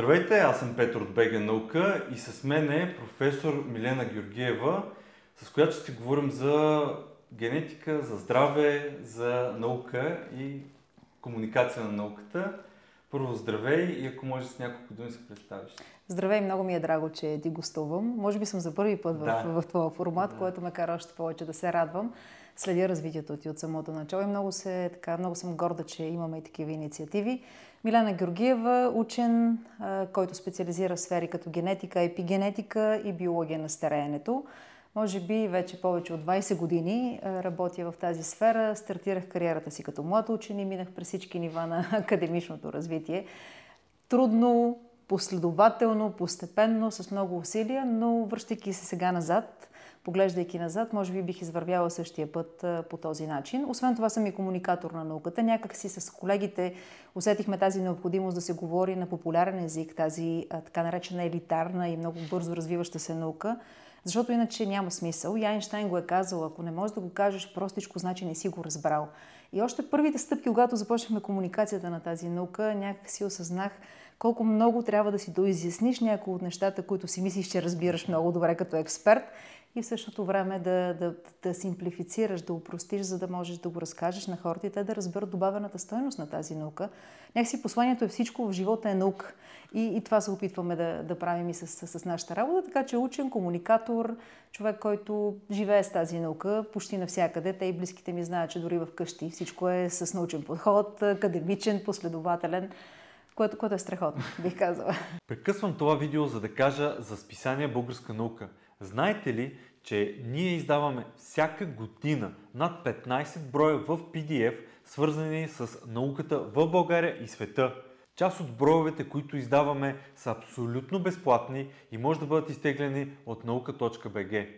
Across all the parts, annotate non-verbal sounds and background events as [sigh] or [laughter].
Здравейте, аз съм Петър от БГ Наука и с мен е професор Милена Георгиева, с която ще си говорим за генетика, за здраве, за наука и комуникация на науката. Първо здравей и ако може с няколко думи се представиш. Здравей, много ми е драго, че ти гостувам. Може би съм за първи път да. в, в този формат, да. което ме кара още повече да се радвам. Следя развитието ти от самото начало и много, се, така, много съм горда, че имаме и такива инициативи. Милена Георгиева, учен, който специализира в сфери като генетика, епигенетика и биология на стареенето. Може би вече повече от 20 години работя в тази сфера. Стартирах кариерата си като млад учен и минах през всички нива на [laughs] академичното развитие. Трудно, последователно, постепенно, с много усилия, но връщайки се сега назад, поглеждайки назад, може би бих извървяла същия път по този начин. Освен това съм и комуникатор на науката. Някак си с колегите усетихме тази необходимост да се говори на популярен език, тази така наречена елитарна и много бързо развиваща се наука, защото иначе няма смисъл. И Айнштайн го е казал, ако не можеш да го кажеш простичко, значи не си го разбрал. И още първите стъпки, когато започнахме комуникацията на тази наука, някак си осъзнах колко много трябва да си доизясниш някои от нещата, които си мислиш, че разбираш много добре като експерт и в същото време да, да, да симплифицираш, да упростиш, за да можеш да го разкажеш на хората и те да разберат добавената стойност на тази наука. Някакси посланието е всичко в живота е наука. И, и това се опитваме да, да правим и с, с, с нашата работа. Така че учен, комуникатор, човек, който живее с тази наука почти навсякъде. Те и близките ми знаят, че дори в къщи всичко е с научен подход, академичен, последователен което, което е страхотно, [laughs] бих казала. Прекъсвам това видео, за да кажа за списание Българска наука. Знаете ли, че ние издаваме всяка година над 15 броя в PDF, свързани с науката в България и света. Част от броевете, които издаваме, са абсолютно безплатни и може да бъдат изтеглени от nauka.bg.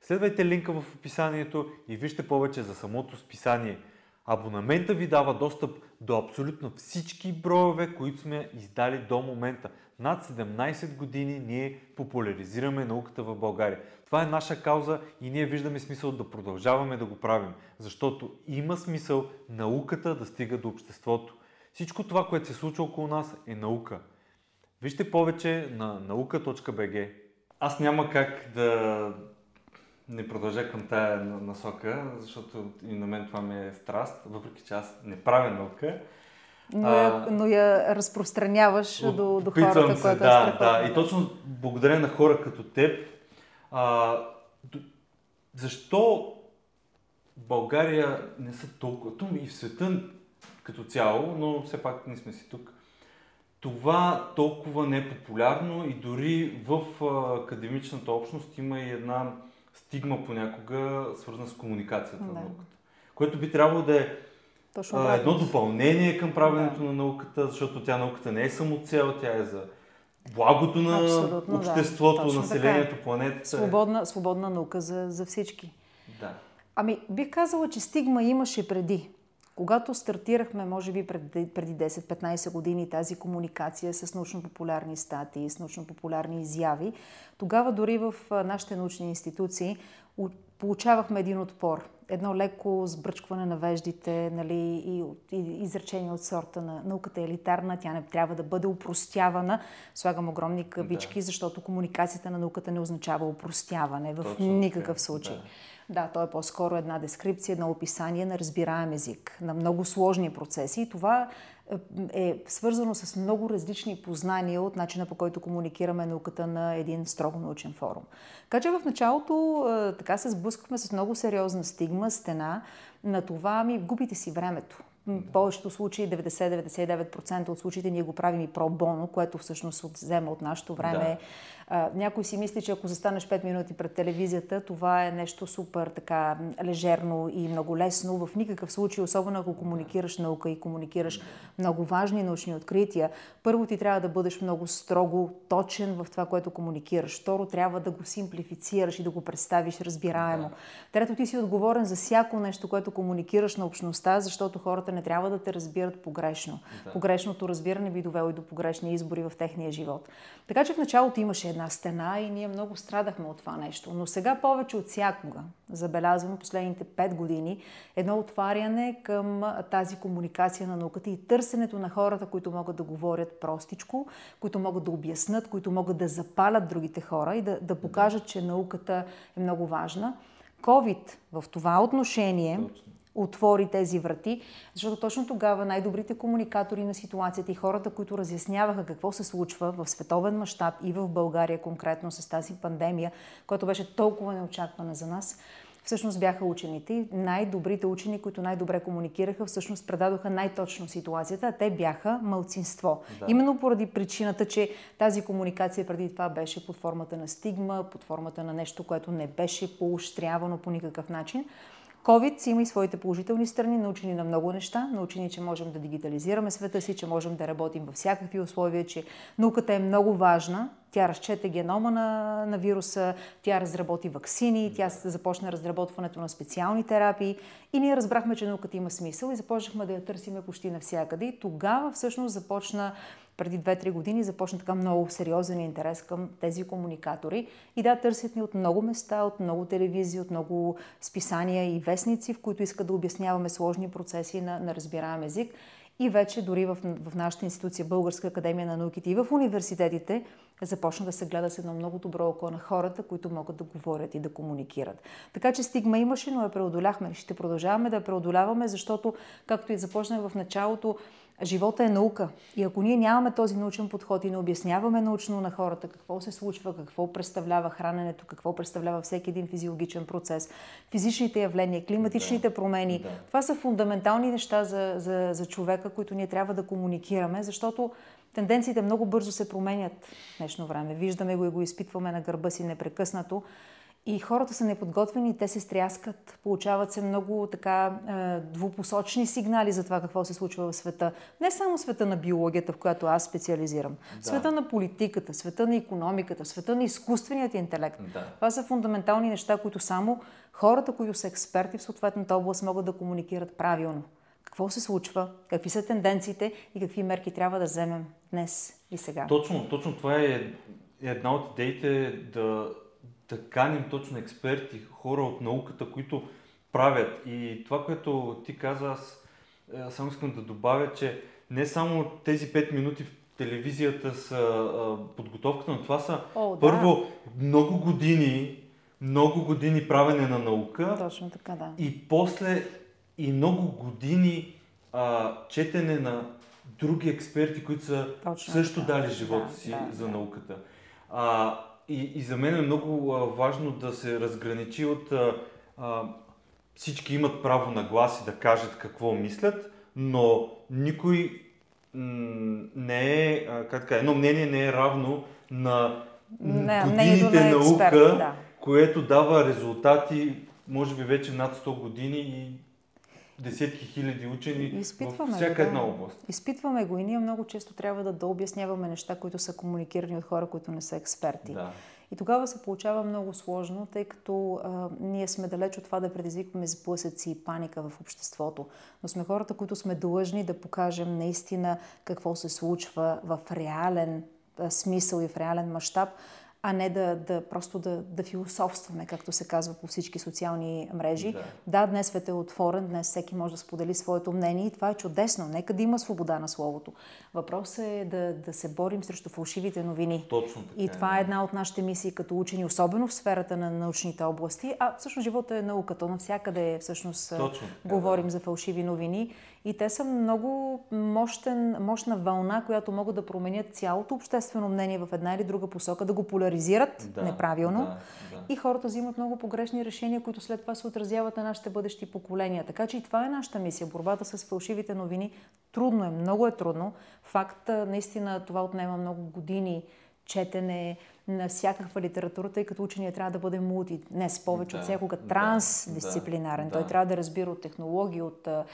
Следвайте линка в описанието и вижте повече за самото списание – Абонамента ви дава достъп до абсолютно всички броеве, които сме издали до момента. Над 17 години ние популяризираме науката в България. Това е наша кауза и ние виждаме смисъл да продължаваме да го правим, защото има смисъл науката да стига до обществото. Всичко това, което се случва около нас е наука. Вижте повече на наука.bg. Аз няма как да не продължа към тая насока, защото и на мен това ми е страст, въпреки че аз не правя наука. Но, а, но я разпространяваш до, до хората, се, което да, е Да, и точно благодаря на хора като теб. А, защо България не са толкова, то и в света като цяло, но все пак ние сме си тук, това толкова не е популярно и дори в академичната общност има и една стигма понякога, свързана с комуникацията да. на науката. Което би трябвало да е Точно а, едно допълнение към правенето да. на науката, защото тя науката не е само цел, тя е за благото на Абсолютно, обществото, да. населението, така. планетата. Свободна, свободна наука за, за всички. Да. Ами, бих казала, че стигма имаше преди. Когато стартирахме, може би преди, преди 10-15 години, тази комуникация с научно-популярни статии, с научно-популярни изяви, тогава дори в нашите научни институции получавахме един отпор. Едно леко сбръчкване на веждите нали, и, и изречение от сорта на науката е елитарна, тя не трябва да бъде упростявана. Слагам огромни кавички, да. защото комуникацията на науката не означава упростяване в Точно, никакъв случай. Да. Да, то е по-скоро една дескрипция, едно описание на разбираем език, на много сложни процеси. И това е, е свързано с много различни познания от начина по който комуникираме науката на един строго научен форум. Така че в началото е, така се сблъскахме с много сериозна стигма, стена на това ми губите си времето. В повечето случаи, 90-99% от случаите ние го правим и про боно, което всъщност взема от нашето време. Да. А, някой си мисли, че ако застанеш 5 минути пред телевизията, това е нещо супер така лежерно и много лесно. В никакъв случай, особено ако комуникираш наука и комуникираш много важни научни открития, първо ти трябва да бъдеш много строго точен в това, което комуникираш. Второ, трябва да го симплифицираш и да го представиш разбираемо. Трето, ти си отговорен за всяко нещо, което комуникираш на общността, защото хората не трябва да те разбират погрешно. Погрешното разбиране би довело и до погрешни избори в техния живот. Така че в началото имаше една стена и ние много страдахме от това нещо. Но сега повече от всякога забелязвам последните 5 години едно отваряне към тази комуникация на науката и търсенето на хората, които могат да говорят простичко, които могат да обяснат, които могат да запалят другите хора и да, да покажат, че науката е много важна. COVID в това отношение отвори тези врати, защото точно тогава най-добрите комуникатори на ситуацията и хората, които разясняваха какво се случва в световен мащаб и в България конкретно с тази пандемия, която беше толкова неочаквана за нас, всъщност бяха учените. Най-добрите учени, които най-добре комуникираха, всъщност предадоха най-точно ситуацията, а те бяха мълцинство. Да. Именно поради причината, че тази комуникация преди това беше под формата на стигма, под формата на нещо, което не беше поощрявано по никакъв начин. COVID си има и своите положителни страни, научени на много неща, научени, че можем да дигитализираме света си, че можем да работим във всякакви условия, че науката е много важна. Тя разчете генома на, на вируса, тя разработи вакцини, тя започна разработването на специални терапии и ние разбрахме, че науката има смисъл и започнахме да я търсиме почти навсякъде. И тогава всъщност започна преди 2-3 години започна така много сериозен интерес към тези комуникатори. И да, търсят ни от много места, от много телевизии, от много списания и вестници, в които искат да обясняваме сложни процеси на, на разбираем език. И вече дори в, в нашата институция, Българска академия на науките и в университетите, започна да се гледа с едно много добро око на хората, които могат да говорят и да комуникират. Така че стигма имаше, но я преодоляхме. Ще продължаваме да я преодоляваме, защото, както и започнах в началото, Живота е наука. И ако ние нямаме този научен подход и не обясняваме научно на хората какво се случва, какво представлява храненето, какво представлява всеки един физиологичен процес, физичните явления, климатичните да, промени, да. това са фундаментални неща за, за, за човека, които ние трябва да комуникираме, защото тенденциите много бързо се променят в днешно време. Виждаме го и го изпитваме на гърба си непрекъснато. И хората са неподготвени, те се стряскат, получават се много така е, двупосочни сигнали за това какво се случва в света. Не само света на биологията, в която аз специализирам. Да. Света на политиката, света на економиката, света на изкуственият интелект. Да. Това са фундаментални неща, които само хората, които са експерти в съответната област, могат да комуникират правилно. Какво се случва, какви са тенденциите и какви мерки трябва да вземем днес и сега. Точно, точно това е една от идеите да да каним точно експерти, хора от науката, които правят. И това, което ти каза, аз е, само искам да добавя, че не само тези 5 минути в телевизията са а, подготовката, но това са О, да. първо много години, много години правене на наука. Точно така, да. И после и много години а, четене на други експерти, които са Точно също така. дали живота да, си да, за да. науката. А, и, и за мен е много а, важно да се разграничи от а, а, всички имат право на глас и да кажат какво мислят, но никой м- не е, а, как така, едно мнение не е равно на не, годините не е наука, експерт, да. което дава резултати, може би вече над 100 години и десетки хиляди учени Изпитваме в всяка го, една област. Изпитваме го и ние много често трябва да, да обясняваме неща, които са комуникирани от хора, които не са експерти. Да. И тогава се получава много сложно, тъй като а, ние сме далеч от това да предизвикваме сблъсъци и паника в обществото. Но сме хората, които сме длъжни да покажем наистина какво се случва в реален смисъл и в реален мащаб, а не да, да просто да, да философстваме, както се казва по всички социални мрежи. Да. да, днес светът е отворен, днес всеки може да сподели своето мнение и това е чудесно. Нека да има свобода на словото. Въпросът е да, да се борим срещу фалшивите новини. Точно така. И това е една от нашите мисии като учени, особено в сферата на научните области. А всъщност живота е науката. Навсякъде всъщност Точно така, говорим да. за фалшиви новини. И те са много мощен, мощна вълна, която могат да променят цялото обществено мнение в една или друга посока, да го поляризират да, неправилно. Да, да. И хората взимат много погрешни решения, които след това се отразяват на нашите бъдещи поколения. Така че и това е нашата мисия. Борбата с фалшивите новини. Трудно е, много е трудно. Факт, наистина това отнема много години четене, на всякаква литература, тъй като учения трябва да бъде мулти, днес повече да, от всякога трансдисциплинарен. Да, Той да. трябва да разбира от технологии, от а,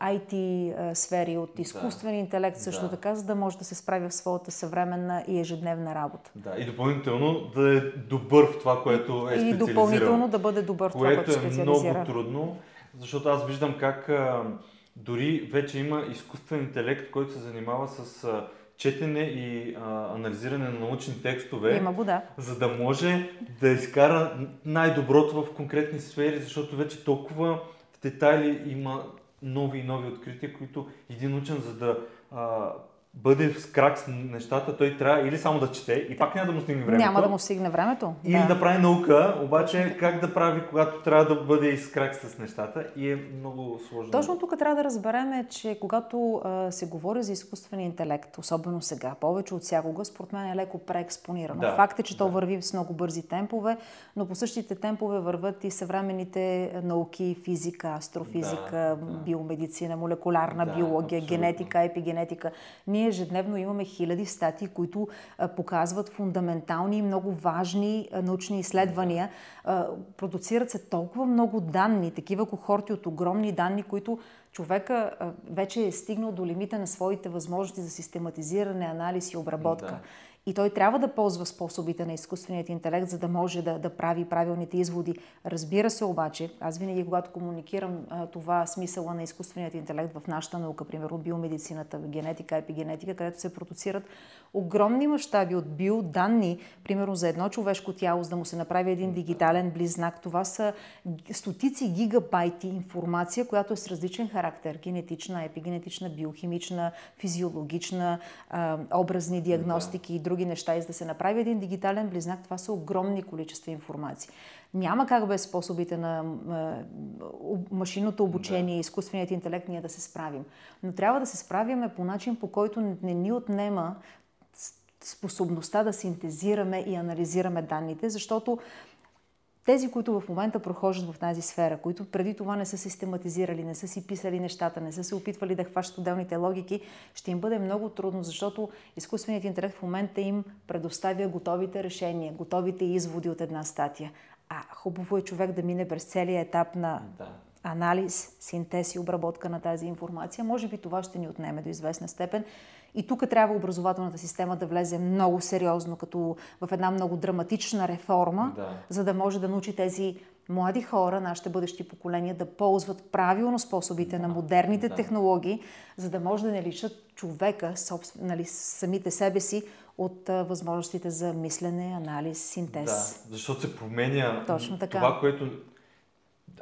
IT сфери, от изкуствен да, интелект също да. така, за да може да се справи в своята съвременна и ежедневна работа. Да, и допълнително да е добър в това, което е специализирал. И допълнително да бъде добър в това, което специализира. Което е много трудно, защото аз виждам как а, дори вече има изкуствен интелект, който се занимава с четене и а, анализиране на научни текстове, Има го, да. за да може да изкара най-доброто в конкретни сфери, защото вече толкова в детайли има нови и нови открития, които един учен, за да а, бъде в крак с нещата, той трябва или само да чете и пак няма да му стигне времето. Няма да му стигне времето. Или да, да прави наука, обаче как да прави, когато трябва да бъде изкрак с нещата и е много сложно. Точно тук трябва да разберем, че когато а, се говори за изкуствен интелект, особено сега, повече от всякога, според мен е леко преекспонирано. Да, Факт е, че да. то върви с много бързи темпове, но по същите темпове върват и съвременните науки, физика, астрофизика, да, да. биомедицина, молекулярна да, биология, абсолютно. генетика, епигенетика. Ние ежедневно имаме хиляди статии, които показват фундаментални и много важни научни изследвания. Продуцират се толкова много данни, такива кохорти от огромни данни, които човека вече е стигнал до лимита на своите възможности за систематизиране, анализ и обработка. Да. И той трябва да ползва способите на изкуственият интелект, за да може да, да прави правилните изводи. Разбира се обаче, аз винаги, когато комуникирам а, това смисъла на изкуственият интелект в нашата наука, примерно биомедицината, генетика, епигенетика, където се продуцират огромни мащаби от биоданни, примерно за едно човешко тяло, за да му се направи един дигитален близнак. Това са стотици гигабайти информация, която е с различен характер. Генетична, епигенетична, биохимична, физиологична, а, образни диагностики и други неща. И за да се направи един дигитален близнак, това са огромни количества информация. Няма как без способите на машинното обучение и изкуственият интелект ние да се справим. Но трябва да се справяме по начин, по който не ни отнема способността да синтезираме и анализираме данните, защото тези, които в момента прохождат в тази сфера, които преди това не са систематизирали, не са си писали нещата, не са се опитвали да хващат отделните логики, ще им бъде много трудно, защото изкуственият интелект в момента им предоставя готовите решения, готовите изводи от една статия. А хубаво е човек да мине през целия етап на да. анализ, синтез и обработка на тази информация. Може би това ще ни отнеме до известна степен. И тук трябва образователната система да влезе много сериозно, като в една много драматична реформа, да. за да може да научи тези млади хора, нашите бъдещи поколения, да ползват правилно способите да. на модерните да. технологии, за да може да не лишат човека, собствен, нали, самите себе си, от а, възможностите за мислене, анализ, синтез. Да, защото се променя Точно така. това, което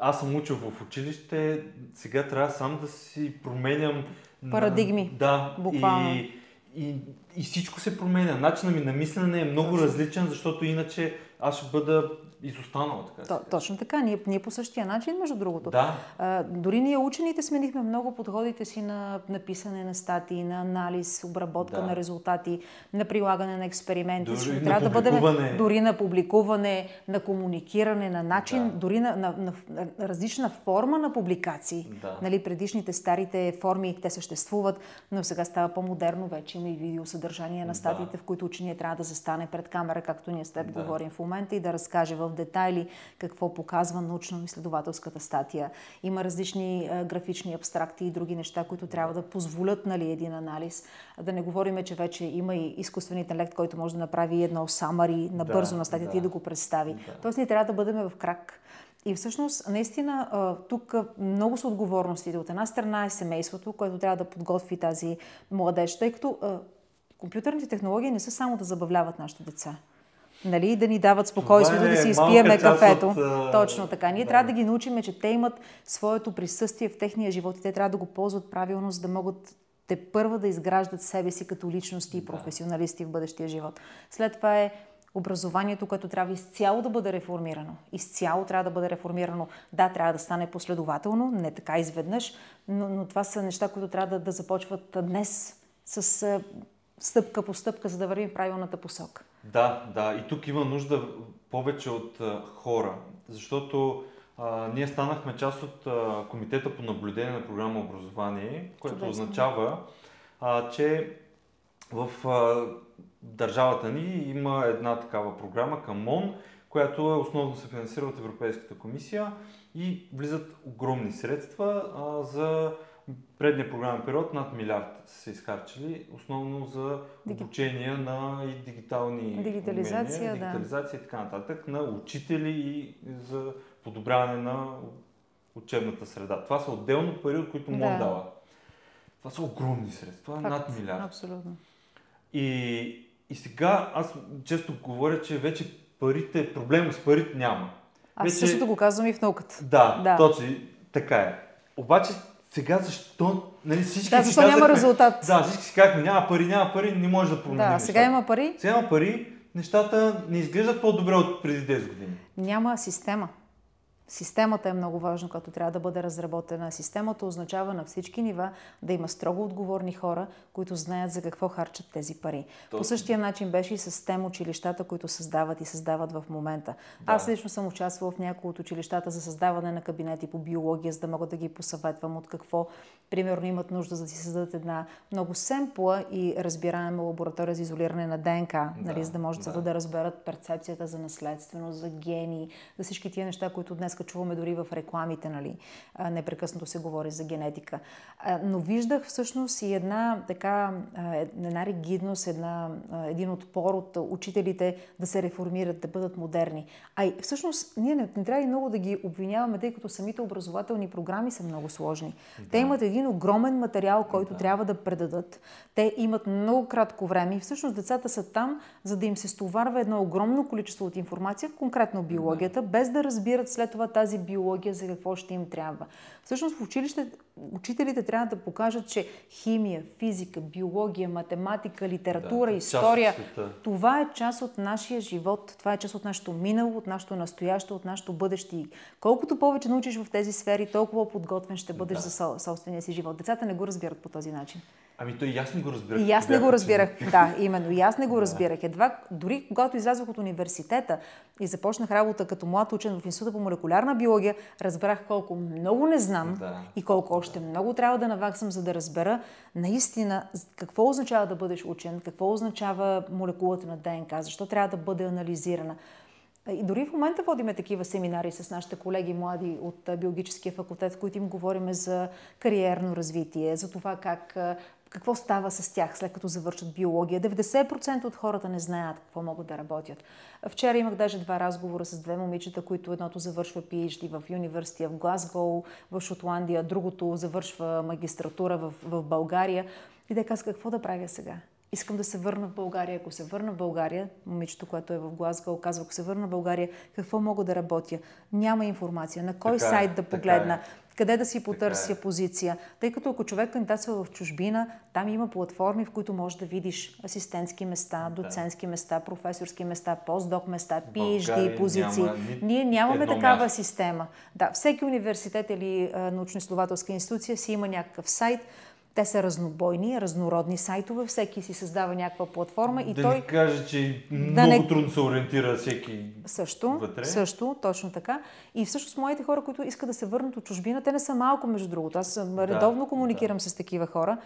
аз съм учил в училище, сега трябва сам да си променям Парадигми. Да, буквално. И, и, и всичко се променя. Начинът ми на мислене е много Точно. различен, защото иначе аз ще бъда изостанала. Така То, точно така. Ние, ние по същия начин, между другото. Да. А, дори ние учените сменихме много подходите си на написане на статии, на анализ, обработка да. на резултати, на прилагане на експерименти. Дори трябва да бъдем дори на публикуване, на комуникиране, на начин, да. дори на, на, на, на различна форма на публикации. Да. Нали, предишните старите форми, те съществуват, но сега става по-модерно вече. Има и видеосъдържание на статиите, да. в които ученият трябва да застане пред камера, както ние с теб да. говорим в момента и да разкаже в детайли какво показва научно-изследователската статия. Има различни а, графични абстракти и други неща, които трябва да позволят нали, един анализ. Да не говорим, че вече има и изкуствен интелект, който може да направи едно самари набързо да, на статията да, и да го представи. Да. Тоест ние трябва да бъдем в крак. И всъщност, наистина, тук много са отговорностите. От една страна е семейството, което трябва да подготви тази младеж, тъй като компютърните технологии не са само да забавляват нашите деца нали, да ни дават спокойствието е да си изпиеме кафето. От, Точно така. Ние да. трябва да ги научим, че те имат своето присъствие в техния живот и те трябва да го ползват правилно, за да могат те първа да изграждат себе си като личности и професионалисти в бъдещия живот. След това е образованието, което трябва изцяло да бъде реформирано. Изцяло трябва да бъде реформирано. Да, трябва да стане последователно, не така изведнъж, но, но това са неща, които трябва да, да започват днес с стъпка по стъпка, за да вървим в правилната посока. Да, да. И тук има нужда повече от а, хора, защото а, ние станахме част от а, Комитета по наблюдение на програма образование, което Чудесно. означава, а, че в а, държавата ни има една такава програма към МОН, която е основно се финансира от Европейската комисия и влизат огромни средства а, за предния програмен период над милиард са се изхарчили, основно за обучение на и дигитални Дигитализация, умения, дигитализация да. и така нататък, на учители и за подобряване на учебната среда. Това са отделно пари, от които МОН да. дава. Това са огромни средства, Факт. над милиард. Абсолютно. И, и сега аз често говоря, че вече парите, проблем с парите няма. Аз вече... същото го казвам и в науката. Да, да. точно, така е. Обаче сега защо? Нали, всички да, защо казахме, няма резултат? Да, всички си казахме, няма пари, няма пари, не може да променим. Да, сега има пари. Сега има пари, нещата не изглеждат по-добре от преди 10 години. Няма система. Системата е много важна, като трябва да бъде разработена. Системата означава на всички нива да има строго отговорни хора, които знаят за какво харчат тези пари. Точно. По същия начин беше и с тем училищата, които създават и създават в момента. Да. Аз лично съм участвала в някои от училищата за създаване на кабинети по биология, за да мога да ги посъветвам от какво, примерно, имат нужда за да си създадат една много семпла и разбираема лаборатория за изолиране на ДНК, да, нали, за да може да. да разберат перцепцията за наследственост, за гени, за всички тия неща, които днес чуваме дори в рекламите, нали, непрекъснато се говори за генетика. Но виждах всъщност и една така, една ригидност, една, един отпор от учителите да се реформират, да бъдат модерни. А и всъщност ние не, не трябва и много да ги обвиняваме, тъй като самите образователни програми са много сложни. Да. Те имат един огромен материал, който да. трябва да предадат. Те имат много кратко време и всъщност децата са там, за да им се стоварва едно огромно количество от информация, конкретно биологията, без да разбират след това тази биология за какво ще им трябва. Всъщност в училище учителите трябва да покажат, че химия, физика, биология, математика, литература, да, история, това е част от нашия живот, това е част от нашето минало, от нашето настояще, от нашето бъдеще. колкото повече научиш в тези сфери, толкова подготвен ще бъдеш да. за собствения си живот. Децата не го разбират по този начин. Ами той и аз не го разбирах. И аз не го разбирах, да, именно. И аз не го разбирах. Едва, дори когато излязох от университета и започнах работа като млад учен в Института по молекулярна биология, разбрах колко много не знам да. и колко още много трябва да наваксам, за да разбера наистина какво означава да бъдеш учен, какво означава молекулата на ДНК, защо трябва да бъде анализирана. И дори в момента водиме такива семинари с нашите колеги млади от биологическия факултет, в които им говориме за кариерно развитие, за това как какво става с тях след като завършат биология. 90% от хората не знаят какво могат да работят. Вчера имах даже два разговора с две момичета, които едното завършва PhD в университет в Глазгоу, в Шотландия, другото завършва магистратура в, в България. И те казаха какво да правя сега. Искам да се върна в България. Ако се върна в България, момичето, което е в Глазгоу, казва, ако се върна в България, какво мога да работя? Няма информация. На кой така, е, сайт да погледна? Е къде да си потърся е. позиция. Тъй като ако човек кандидатства в чужбина, там има платформи, в които можеш да видиш асистентски места, доцентски места, професорски места, постдок места, PhD позиции. Няма Ние нямаме такава място. система. Да, всеки университет или научно-изследователска институция си има някакъв сайт, те са разнобойни, разнородни сайтове, всеки си създава някаква платформа и да той... Да каже, че много не... трудно се ориентира всеки също, вътре. Също, точно така. И всъщност моите хора, които искат да се върнат от чужбина, те не са малко, между другото. Аз редовно да, комуникирам да. с такива хора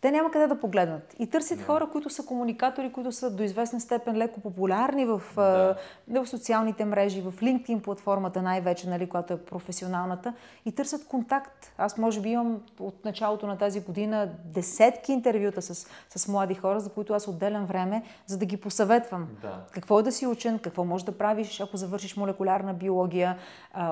те няма къде да погледнат. И търсят yeah. хора, които са комуникатори, които са до известна степен леко популярни в, yeah. в социалните мрежи, в LinkedIn платформата най-вече, нали, която е професионалната, и търсят контакт. Аз може би имам от началото на тази година десетки интервюта с, с млади хора, за които аз отделям време, за да ги посъветвам. Yeah. Какво е да си учен, какво можеш да правиш, ако завършиш молекулярна биология.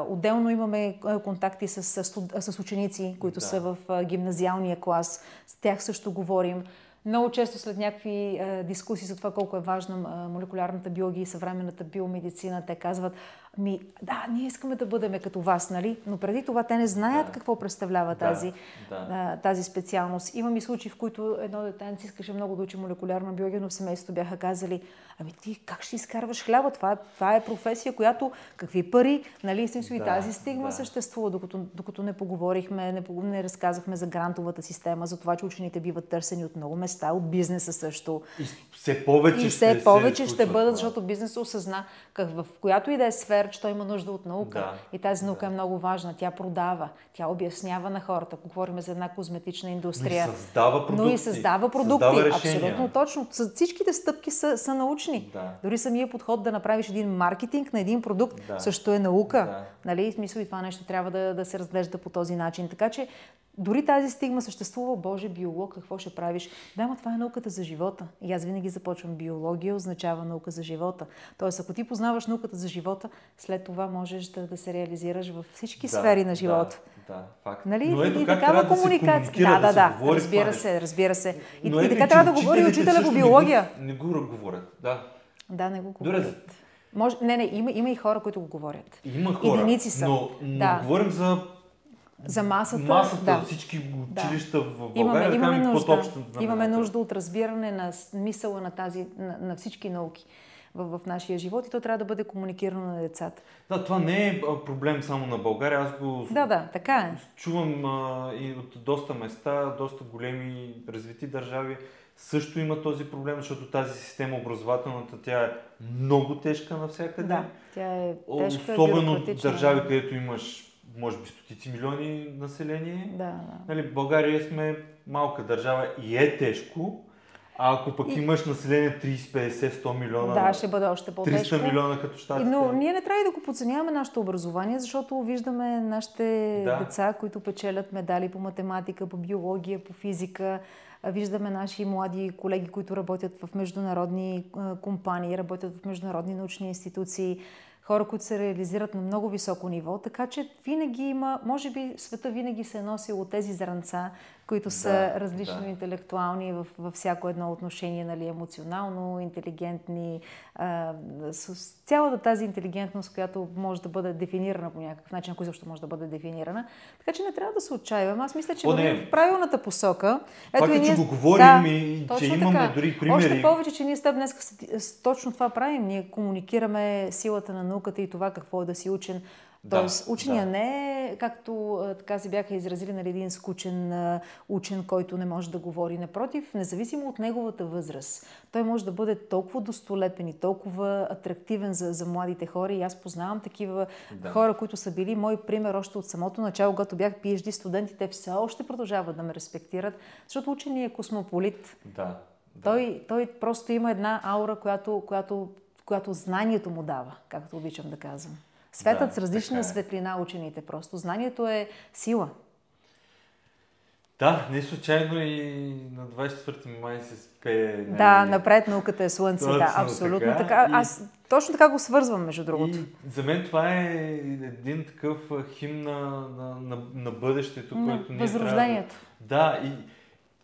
Отделно имаме контакти с, с, с ученици, които са в гимназиалния клас. С тях също също говорим. Много често след някакви е, дискусии за това колко е важна е, молекулярната биология и съвременната биомедицина, те казват, ми, да, ние искаме да бъдем като вас, нали? Но преди това те не знаят да. какво представлява да, тази, да. Тази специалност. Имам и случаи, в които едно детенце искаше много да учи молекулярна биология, но в семейството бяха казали, ами ти как ще изкарваш хляба? Това, това е професия, която какви пари, нали? Да, и тази стигма да. съществува, докато, докато не поговорихме, не, не разказахме за грантовата система, за това, че учените биват търсени от много места, от бизнеса също. И все повече, и все ще, повече ще бъдат, защото бизнесът осъзна как, в която и да е сфера, че той има нужда от наука. Да, и тази наука да. е много важна. Тя продава, тя обяснява на хората. Ако говорим за една козметична индустрия. Но и създава продукти. Но и създава продукти. Създава Абсолютно точно. Всичките стъпки са, са научни. Да. Дори самия подход да направиш един маркетинг на един продукт да. също е наука. Да. Нали? В смисъл и това нещо трябва да, да се разглежда по този начин. Така че дори тази стигма съществува, Боже, биолог, какво ще правиш? Да, но това е науката за живота. И аз винаги започвам. Биология означава наука за живота. Тоест, ако ти познаваш науката за живота, след това можеш да, да се реализираш във всички да, сфери на живота. Да, да факт. Нали? Но ето и как такава комуникация. да се комуникира, да, да, да, се говори разбира се, разбира се. И, Но и ето, така трябва да говори учителя по също не биология. го- Не го говорят, да. Да, не го Добре, говорят. Може, не, не, има, има и хора, които го говорят. Има хора, Единици са. но, но Да. говорим за За масата, масата, да. всички Да. училища в България, Имаме, да имаме, нужда, имаме нужда от разбиране на смисъла на, тази, на, на всички науки в, в нашия живот и то трябва да бъде комуникирано на децата. Да, това не е проблем само на България. Аз го Да, да, така е. чувам а, и от доста места, доста големи развити държави също има този проблем, защото тази система образователната, тя е много тежка навсякъде. Да, тя е тежка, Особено бюрократична. държави, където имаш, може би, стотици милиони население. Да, да. Нали, България сме малка държава и е тежко, а ако пък И- имаш население 30, 50, 100 милиона, Да, ще бъде още 300 по-тежко. милиона като щатите. Но ние не трябва да го подценяваме нашето образование, защото виждаме нашите Да. деца, които печелят медали по математика, по биология, по физика. Виждаме наши млади колеги, които работят в международни компании, работят в международни научни институции, хора, които се реализират на много високо ниво. Така че винаги има, може би света винаги се е носил от тези зранца, които са Да, различно да. интелектуални в, във всяко едно отношение, нали, емоционално, интелигентни, а, с, цялата тази интелигентност, която може да бъде дефинирана по някакъв начин, ако изобщо може да бъде дефинирана. Така че не трябва да се отчаиваме. Аз мисля, че О, не. в правилната посока. Факт е, и че ние- го говорим и че имаме така. дори примери. Още повече, че ние с теб днес точно това правим. Ние комуникираме силата на науката и това какво е да си учен. Да, Тоест, учения да. не е, както така се бяха изразили, нали, един скучен учен, който не може да говори. Напротив, независимо от неговата възраст, той може да бъде толкова достолепен и толкова атрактивен за, за младите хора. И аз познавам такива Да. хора, които са били мой пример още от самото начало, когато бях PhD студенти, те все още продължават да ме респектират, защото ученият е космополит. Да. да. Той, той просто има една аура, която, която, която знанието му дава, както обичам да казвам. Светът Да, с различна е. светлина учените. Просто знанието е сила. Да, не случайно и на 24 май се спее. нали, Да, напред науката е слънце. да, Точно абсолютно така. така. И- Аз точно така го свързвам, между другото. И за мен това е един такъв а, химн на, на, на, на бъдещето, На който ние възрождението. Трябва да... да, и,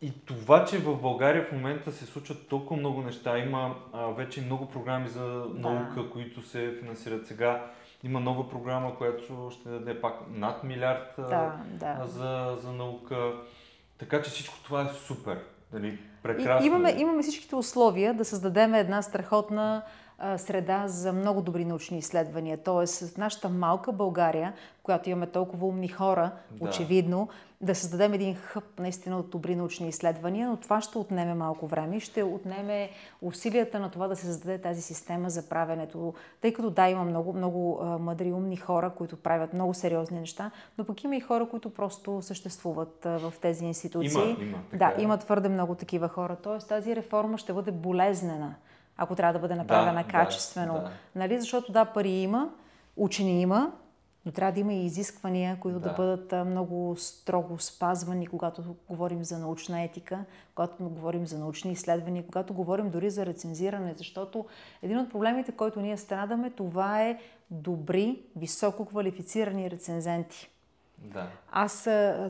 и това, че в България в момента се случват толкова много неща, има а, вече много програми за наука, които се финансират сега. Има нова програма, която ще даде пак над милиард Да, да. за, за наука. Така че всичко това е супер. Нали, И, прекрасно. имаме, е. имаме всичките условия да създадем една страхотна среда за много добри научни изследвания. Тоест, с нашата малка България, в която имаме толкова умни хора, Да. очевидно, да създадем един хъб наистина от добри научни изследвания, но това ще отнеме малко време и ще отнеме усилията на това да се създаде тази система за правенето. Тъй като да, има много, много мъдри, умни хора, които правят много сериозни неща, но пък има и хора, които просто съществуват в тези институции. Има, има, така да, е. има твърде много такива хора. Тоест тази реформа ще бъде болезнена, ако трябва да бъде направена Да, качествено. да, да. Нали? Защото да, пари има, учени има, но трябва да има и изисквания, които да, Да. бъдат много строго спазвани, когато говорим за научна етика, когато говорим за научни изследвания, когато говорим дори за рецензиране, защото един от проблемите, който ние страдаме, това е добри, високо квалифицирани рецензенти. Да. Аз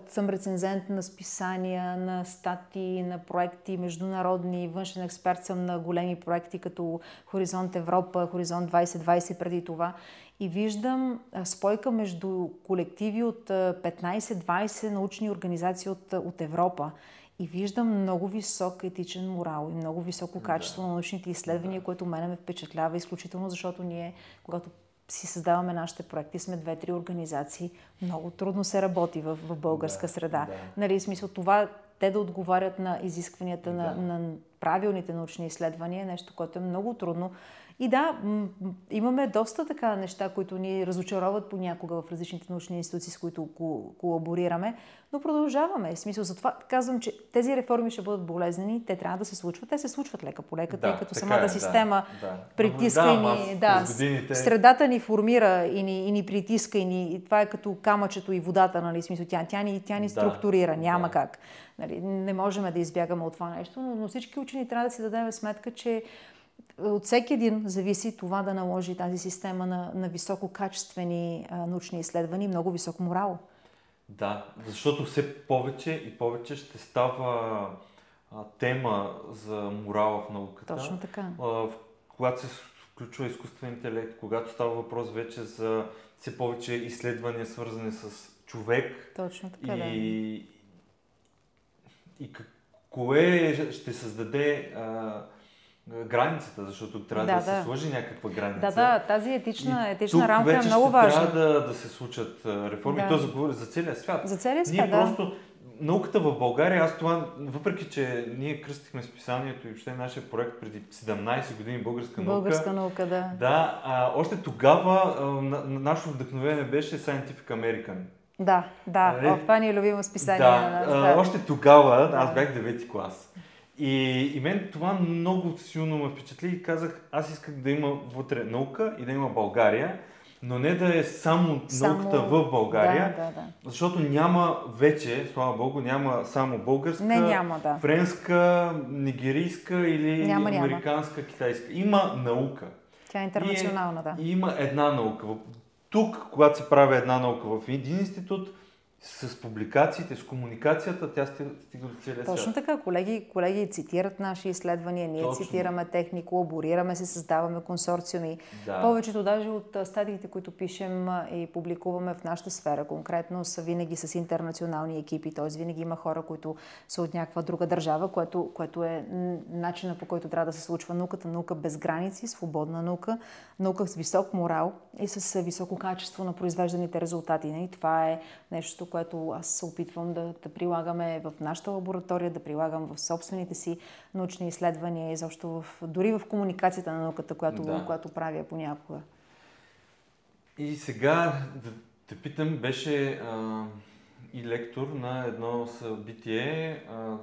съм рецензент на списания, на статии, на проекти международни, външен експерт съм на големи проекти като Хоризонт Европа, Хоризонт 2020 преди това. И виждам спойка между колективи от а, 15-20 научни организации от, от Европа. И виждам много висок етичен морал и много високо качество на научните изследвания, което мене ме впечатлява изключително, защото ние, когато си създаваме нашите проекти, сме две-три организации. Много трудно се работи в, в българска Да, среда. да. Нали, в смисъл това, те да отговарят на изискванията на, Да. на правилните научни изследвания е нещо, което е много трудно. И да, имаме доста така неща, които ни разочароват понякога в различните научни институции, с които колаборираме, но продължаваме. В смисъл, затова казвам, че тези реформи ще бъдат болезнени, те трябва да се случват. Те се случват лека по лека, да, тъй като самата е, система да, да. притиска и ни, да, годините... средата ни формира и ни, и ни притиска и, ни, и това е като камъчето и водата, нали, смисъл, тя, тя, ни, тя ни структурира, няма да. как. Нали, не можем да избягаме от това нещо, но, но всички учени трябва да си дадем сметка, че от всеки един зависи това да наложи тази система на, на висококачествени а, научни изследвания и много висок морал. Да, защото все повече и повече ще става а, тема за морала в науката. Точно така. А, когато се включва изкуствен интелект, когато става въпрос вече за все повече изследвания, свързани с човек. Точно така, и, да. И, и кое ще създаде а, границата, защото трябва да, да, да се сложи някаква граница. Да, да, тази етична, етична рамка е много важна. Трябва да, да се случат реформи. Да. То за, за целия свят. За целия свят, Ние да. просто науката в България, аз това, въпреки че ние кръстихме списанието и въобще нашия проект преди 17 години Българска наука. Българска наука, да. Да, а, още тогава а, на, нашето вдъхновение беше Scientific American. Да, да, нали? О, това ни е любимо списание да, на нас. Да. А, още тогава, аз бях 9 клас. И, и мен това много силно ме впечатли и казах, аз исках да има вътре наука и да има България, но не да е само, само... науката в България, да, да, да. защото няма вече, слава Богу, няма само българска, не, няма, да. френска, нигерийска или няма, американска, няма. китайска. Има наука. Тя е интернационална, и, да. И има една наука. Тук, когато се прави една наука в един институт, с публикациите, с комуникацията, тя стига до целия Точно свят. така. Колеги, колеги цитират наши изследвания, ние Точно. цитираме техни, колаборираме се, създаваме консорциуми. Да. Повечето даже от статиите, които пишем и публикуваме в нашата сфера конкретно, са винаги с интернационални екипи, т.е. винаги има хора, които са от някаква друга държава, което, което е начина по който трябва да се случва науката. Наука без граници, свободна наука, наука с висок морал и с високо качество на произвежданите резултати. И това е нещо, което аз се опитвам да, да прилагаме в нашата лаборатория, да прилагам в собствените си научни изследвания и защо в, дори в комуникацията на науката, която, да. която правя понякога. И сега да те питам, беше а, и лектор на едно събитие, а,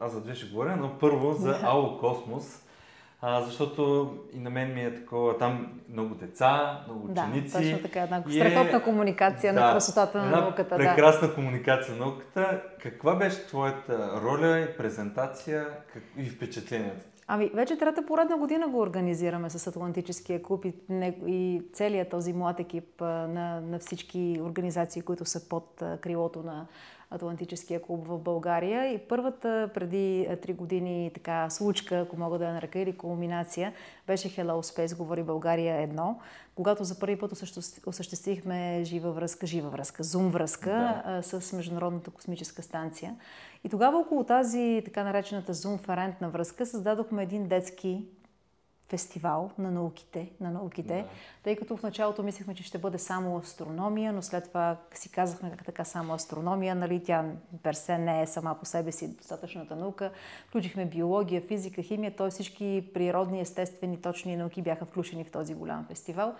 аз за две ще говоря, но първо за Ало Космос а, защото и на мен ми е такова, там много деца, много ученици. Да, точно така, една страхотна е, комуникация да, на красотата на науката. прекрасна да. комуникация на науката. Каква беше твоята роля и презентация как, и впечатлението? Ами, вече трета поредна година го организираме с Атлантическия клуб и, не, и целият този млад екип на, на всички организации, които са под крилото на Атлантическия клуб в България. И първата преди три години така случка, ако мога да я нарека, или кулминация, беше Hello Space, говори България едно, когато за първи път осъществихме жива връзка, жива връзка, зум връзка да. с Международната космическа станция. И тогава около тази така наречената зум-ферентна връзка създадохме един детски фестивал на науките, на науките да. тъй като в началото мислехме, че ще бъде само астрономия, но след това си казахме как така само астрономия, нали, тя персе не е сама по себе си достатъчната наука. Включихме биология, физика, химия, т.е. всички природни, естествени, точни науки бяха включени в този голям фестивал.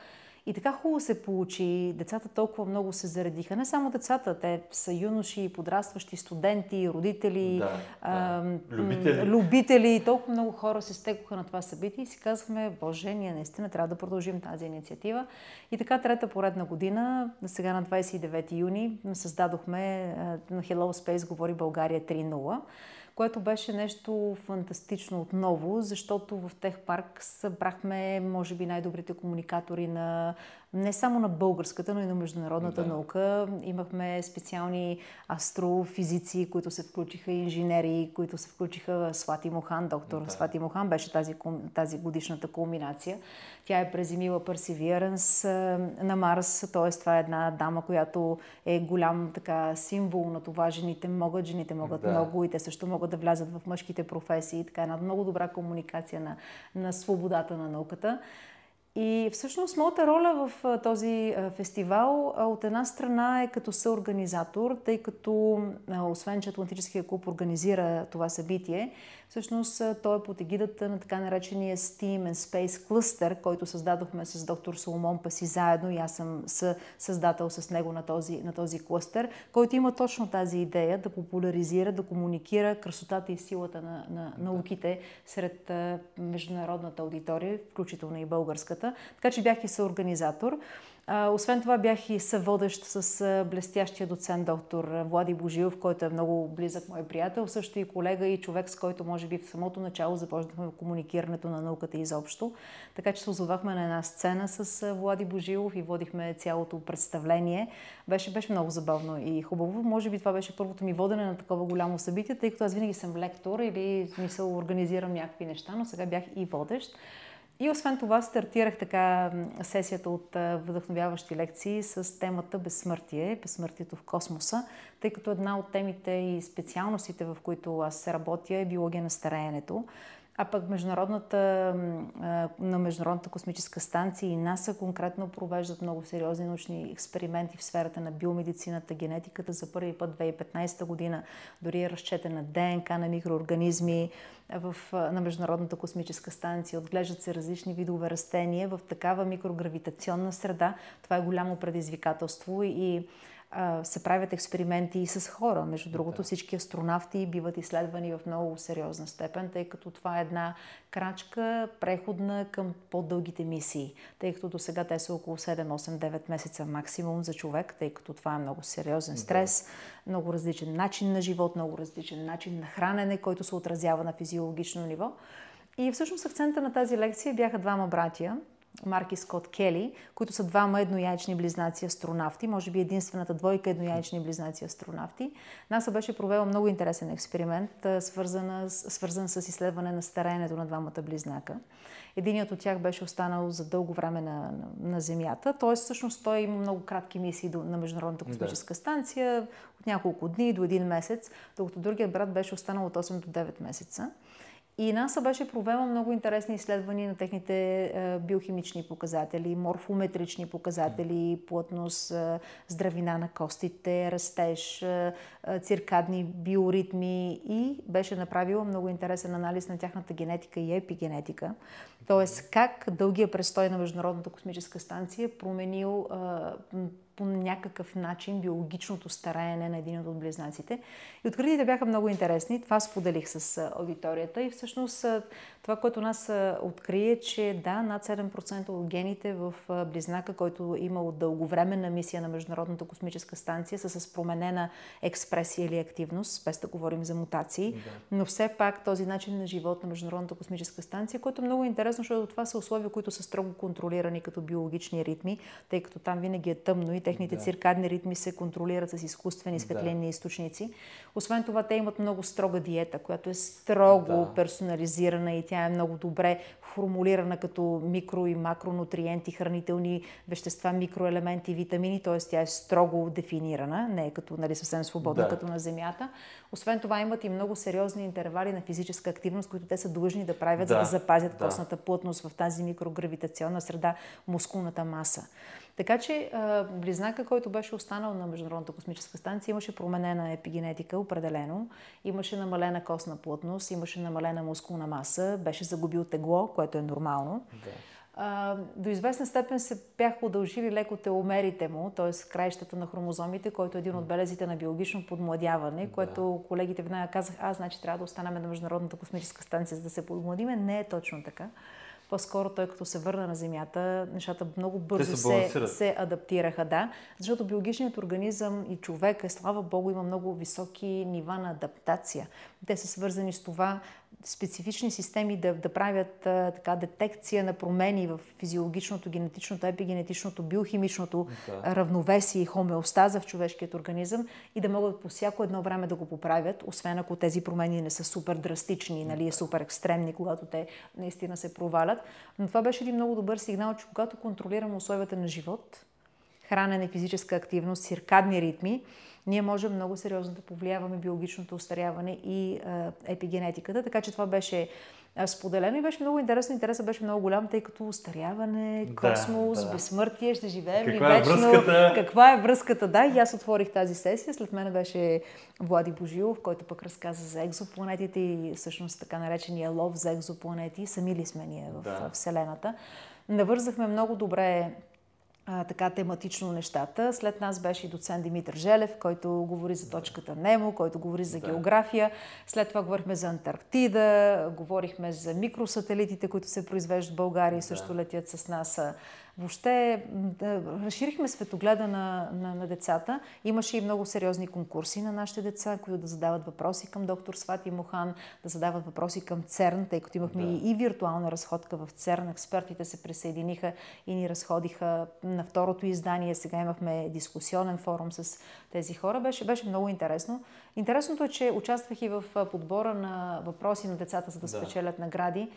И така хубаво се получи. Децата толкова много се заредиха. Не само децата, те са юноши, подрастващи, студенти, родители, да, а, да. любители. любители. Толкова много хора се стекоха на това събитие и си казахме, Боже, ние наистина трябва да продължим тази инициатива. И така трета поредна година, сега на 29 юни, създадохме на Hello Space говори България 3.0 което беше нещо фантастично отново, защото в Техпарк събрахме, може би, най-добрите комуникатори на не само на българската, но и на международната да. наука. Имахме специални астрофизици, които се включиха, инженери, които се включиха. Слати Мохан, доктор да. Слати Мохан беше тази, тази годишната кулминация. Тя е презимила Perseverance на Марс, т.е. това е една дама, която е голям така символ на това. Жените могат, жените могат да. много и те също могат да влязат в мъжките професии. Така една много добра комуникация на, на свободата на науката. И всъщност моята роля в този фестивал от една страна е като съорганизатор, тъй като освен, че Атлантическия клуб организира това събитие, всъщност той е под егидата на така наречения Steam and Space Cluster, който създадохме с доктор Соломон Паси заедно. И аз съм създател с него на този, на този клъстър, който има точно тази идея да популяризира, да комуникира красотата и силата на, на науките сред международната аудитория, включително и българската хората. Така че бях и съорганизатор. Освен това бях и съводещ с блестящия доцент доктор Влади Божилов, който е много близък мой приятел, също и колега и човек, с който може би в самото начало започнахме комуникирането на науката изобщо. Така че се озовахме на една сцена с Влади Божилов и водихме цялото представление. Беше, беше много забавно и хубаво. Може би това беше първото ми водене на такова голямо събитие, тъй като аз винаги съм лектор или смисъл организирам някакви неща, но сега бях и водещ. И освен това стартирах така сесията от вдъхновяващи лекции с темата Безсмъртие, безсмъртието в космоса, тъй като една от темите и специалностите, в които аз работя е биология на стареенето. А пък международната, на Международната космическа станция и НАСА конкретно провеждат много сериозни научни експерименти в сферата на биомедицината, генетиката. За първи път 2015 година дори е разчетена ДНК на микроорганизми в, на Международната космическа станция. Отглеждат се различни видове растения в такава микрогравитационна среда. Това е голямо предизвикателство и се правят експерименти и с хора. Между другото, всички астронавти биват изследвани в много сериозна степен, тъй като това е една крачка преходна към по-дългите мисии, тъй като до сега те са около 7, 8, 9 месеца максимум за човек, тъй като това е много сериозен стрес, да. много различен начин на живот, много различен начин на хранене, който се отразява на физиологично ниво. И всъщност акцента на тази лекция бяха двама братия, Марк и Скот Кели, които са двама еднояйчни близнаци астронавти, може би единствената двойка еднояйчни близнаци астронавти. НАСА беше провела много интересен експеримент, свързан, свързан с изследване на стареенето на двамата близнака. Единият от тях беше останал за дълго време на, на, на Земята, т.е. всъщност той има много кратки мисии до, на Международната космическа станция, от няколко дни до един месец, докато другият брат беше останал от 8 до 9 месеца. И НАСА беше провела много интересни изследвания на техните е, биохимични показатели, морфометрични показатели, плътност, е, здравина на костите, растеж, е, циркадни биоритми и беше направила много интересен анализ на тяхната генетика и епигенетика. Тоест как дългия престой на Международната космическа станция променил по някакъв начин биологичното стараене на един от близнаците. И откритите бяха много интересни. Това споделих с аудиторията и всъщност това, което нас открие, е, че да, над 7% от гените в близнака, който е имал дълговременна мисия на Международната космическа станция, са с променена експресия или активност, без да говорим за мутации. Да. Но все пак този начин на живот на Международната космическа станция, което е много интересно, защото това са условия, които са строго контролирани като биологични ритми, тъй като там винаги е тъмно и техните да. циркадни ритми се контролират с изкуствени светлинни да. източници. Освен това, те имат много строга диета, която е строго да. персонализирана и тя е много добре формулирана като микро и макронутриенти, хранителни вещества, микроелементи, витамини, т.е. тя е строго дефинирана, не е като нали, съвсем свободна, да. като на Земята. Освен това имат и много сериозни интервали на физическа активност, които те са длъжни да правят, да. за да запазят да. костната плътност в тази микрогравитационна среда, мускулната маса. Така че близнака, който беше останал на Международната космическа станция, имаше променена епигенетика, определено. Имаше намалена костна плътност, имаше намалена мускулна маса, беше загубил тегло, което е нормално. Да. А, до известна степен се бяха удължили леко теломерите му, т.е. краищата на хромозомите, който е един от белезите на биологично подмладяване, да. което колегите веднага казах, а, значи трябва да останем на Международната космическа станция, за да се подмладиме. Не е точно така. По-скоро той като се върна на Земята, нещата много бързо се, се, се адаптираха, да. Защото биологичният организъм и човек, е, слава Богу, има много високи нива на адаптация. Те са свързани с това специфични системи да, да правят а, така детекция на промени в физиологичното, генетичното, епигенетичното, биохимичното да. равновесие и хомеостаза в човешкият организъм и да могат по всяко едно време да го поправят, освен ако тези промени не са супер драстични, нали, супер екстремни, когато те наистина се провалят. Но това беше един много добър сигнал, че когато контролираме условията на живот, хранене, физическа активност, циркадни ритми, ние можем много сериозно да повлияваме биологичното устаряване и епигенетиката. Така че това беше споделено и беше много интересно. Интересът беше много голям, тъй като устаряване, космос, да, да. безсмъртие, ще живеем ли е вечно? Е връзката? Каква е връзката? Да, и аз отворих тази сесия. След мен беше Влади Божилов, който пък разказа за екзопланетите и всъщност така наречения лов за екзопланети. Сами ли сме ние в да. Вселената? Навързахме много добре а, така тематично нещата. След нас беше и доцент Димитър Желев, който говори за точката Немо, който говори за да. география. След това говорихме за Антарктида, говорихме за микросателитите, които се произвеждат в България и също да. летят с нас Въобще да, разширихме светогледа на, на, на децата. Имаше и много сериозни конкурси на нашите деца, които да задават въпроси към доктор Свати Мохан, да задават въпроси към ЦЕРН, тъй като имахме да. и, виртуална разходка в ЦЕРН. Експертите се присъединиха и ни разходиха на второто издание. Сега имахме дискусионен форум с тези хора. Беше, беше много интересно. Интересното е, че участвах и в подбора на въпроси на децата, за да, да. спечелят награди.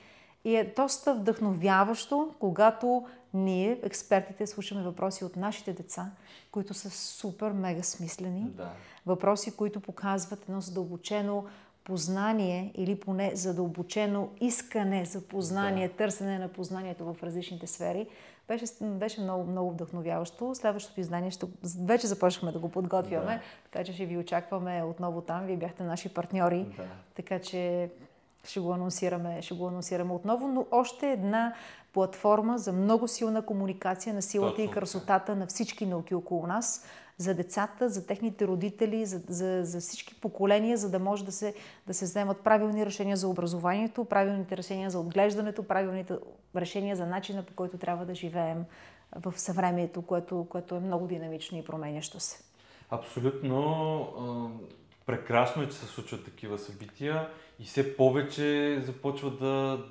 И е доста вдъхновяващо, когато ние, експертите, слушаме въпроси от нашите деца, които са супер, мега смислени. Да. Въпроси, които показват едно задълбочено познание или поне задълбочено искане за познание, да. търсене на познанието в различните сфери. Беше, беше много, много вдъхновяващо. Следващото издание ще, вече започнахме да го подготвяме, да. така че ще ви очакваме отново там. Вие бяхте наши партньори, да. така че ще го анонсираме, ще го анонсираме отново, но още една платформа за много силна комуникация на силата Точно. и красотата на всички науки около нас, за децата, за техните родители, за, за, за всички поколения, за да може да се, да се вземат правилни решения за образованието, правилните решения за отглеждането, правилните решения за начина по който трябва да живеем в съвремието, което, което е много динамично и променящо се. Абсолютно. Прекрасно е, че се случват такива събития и все повече започват да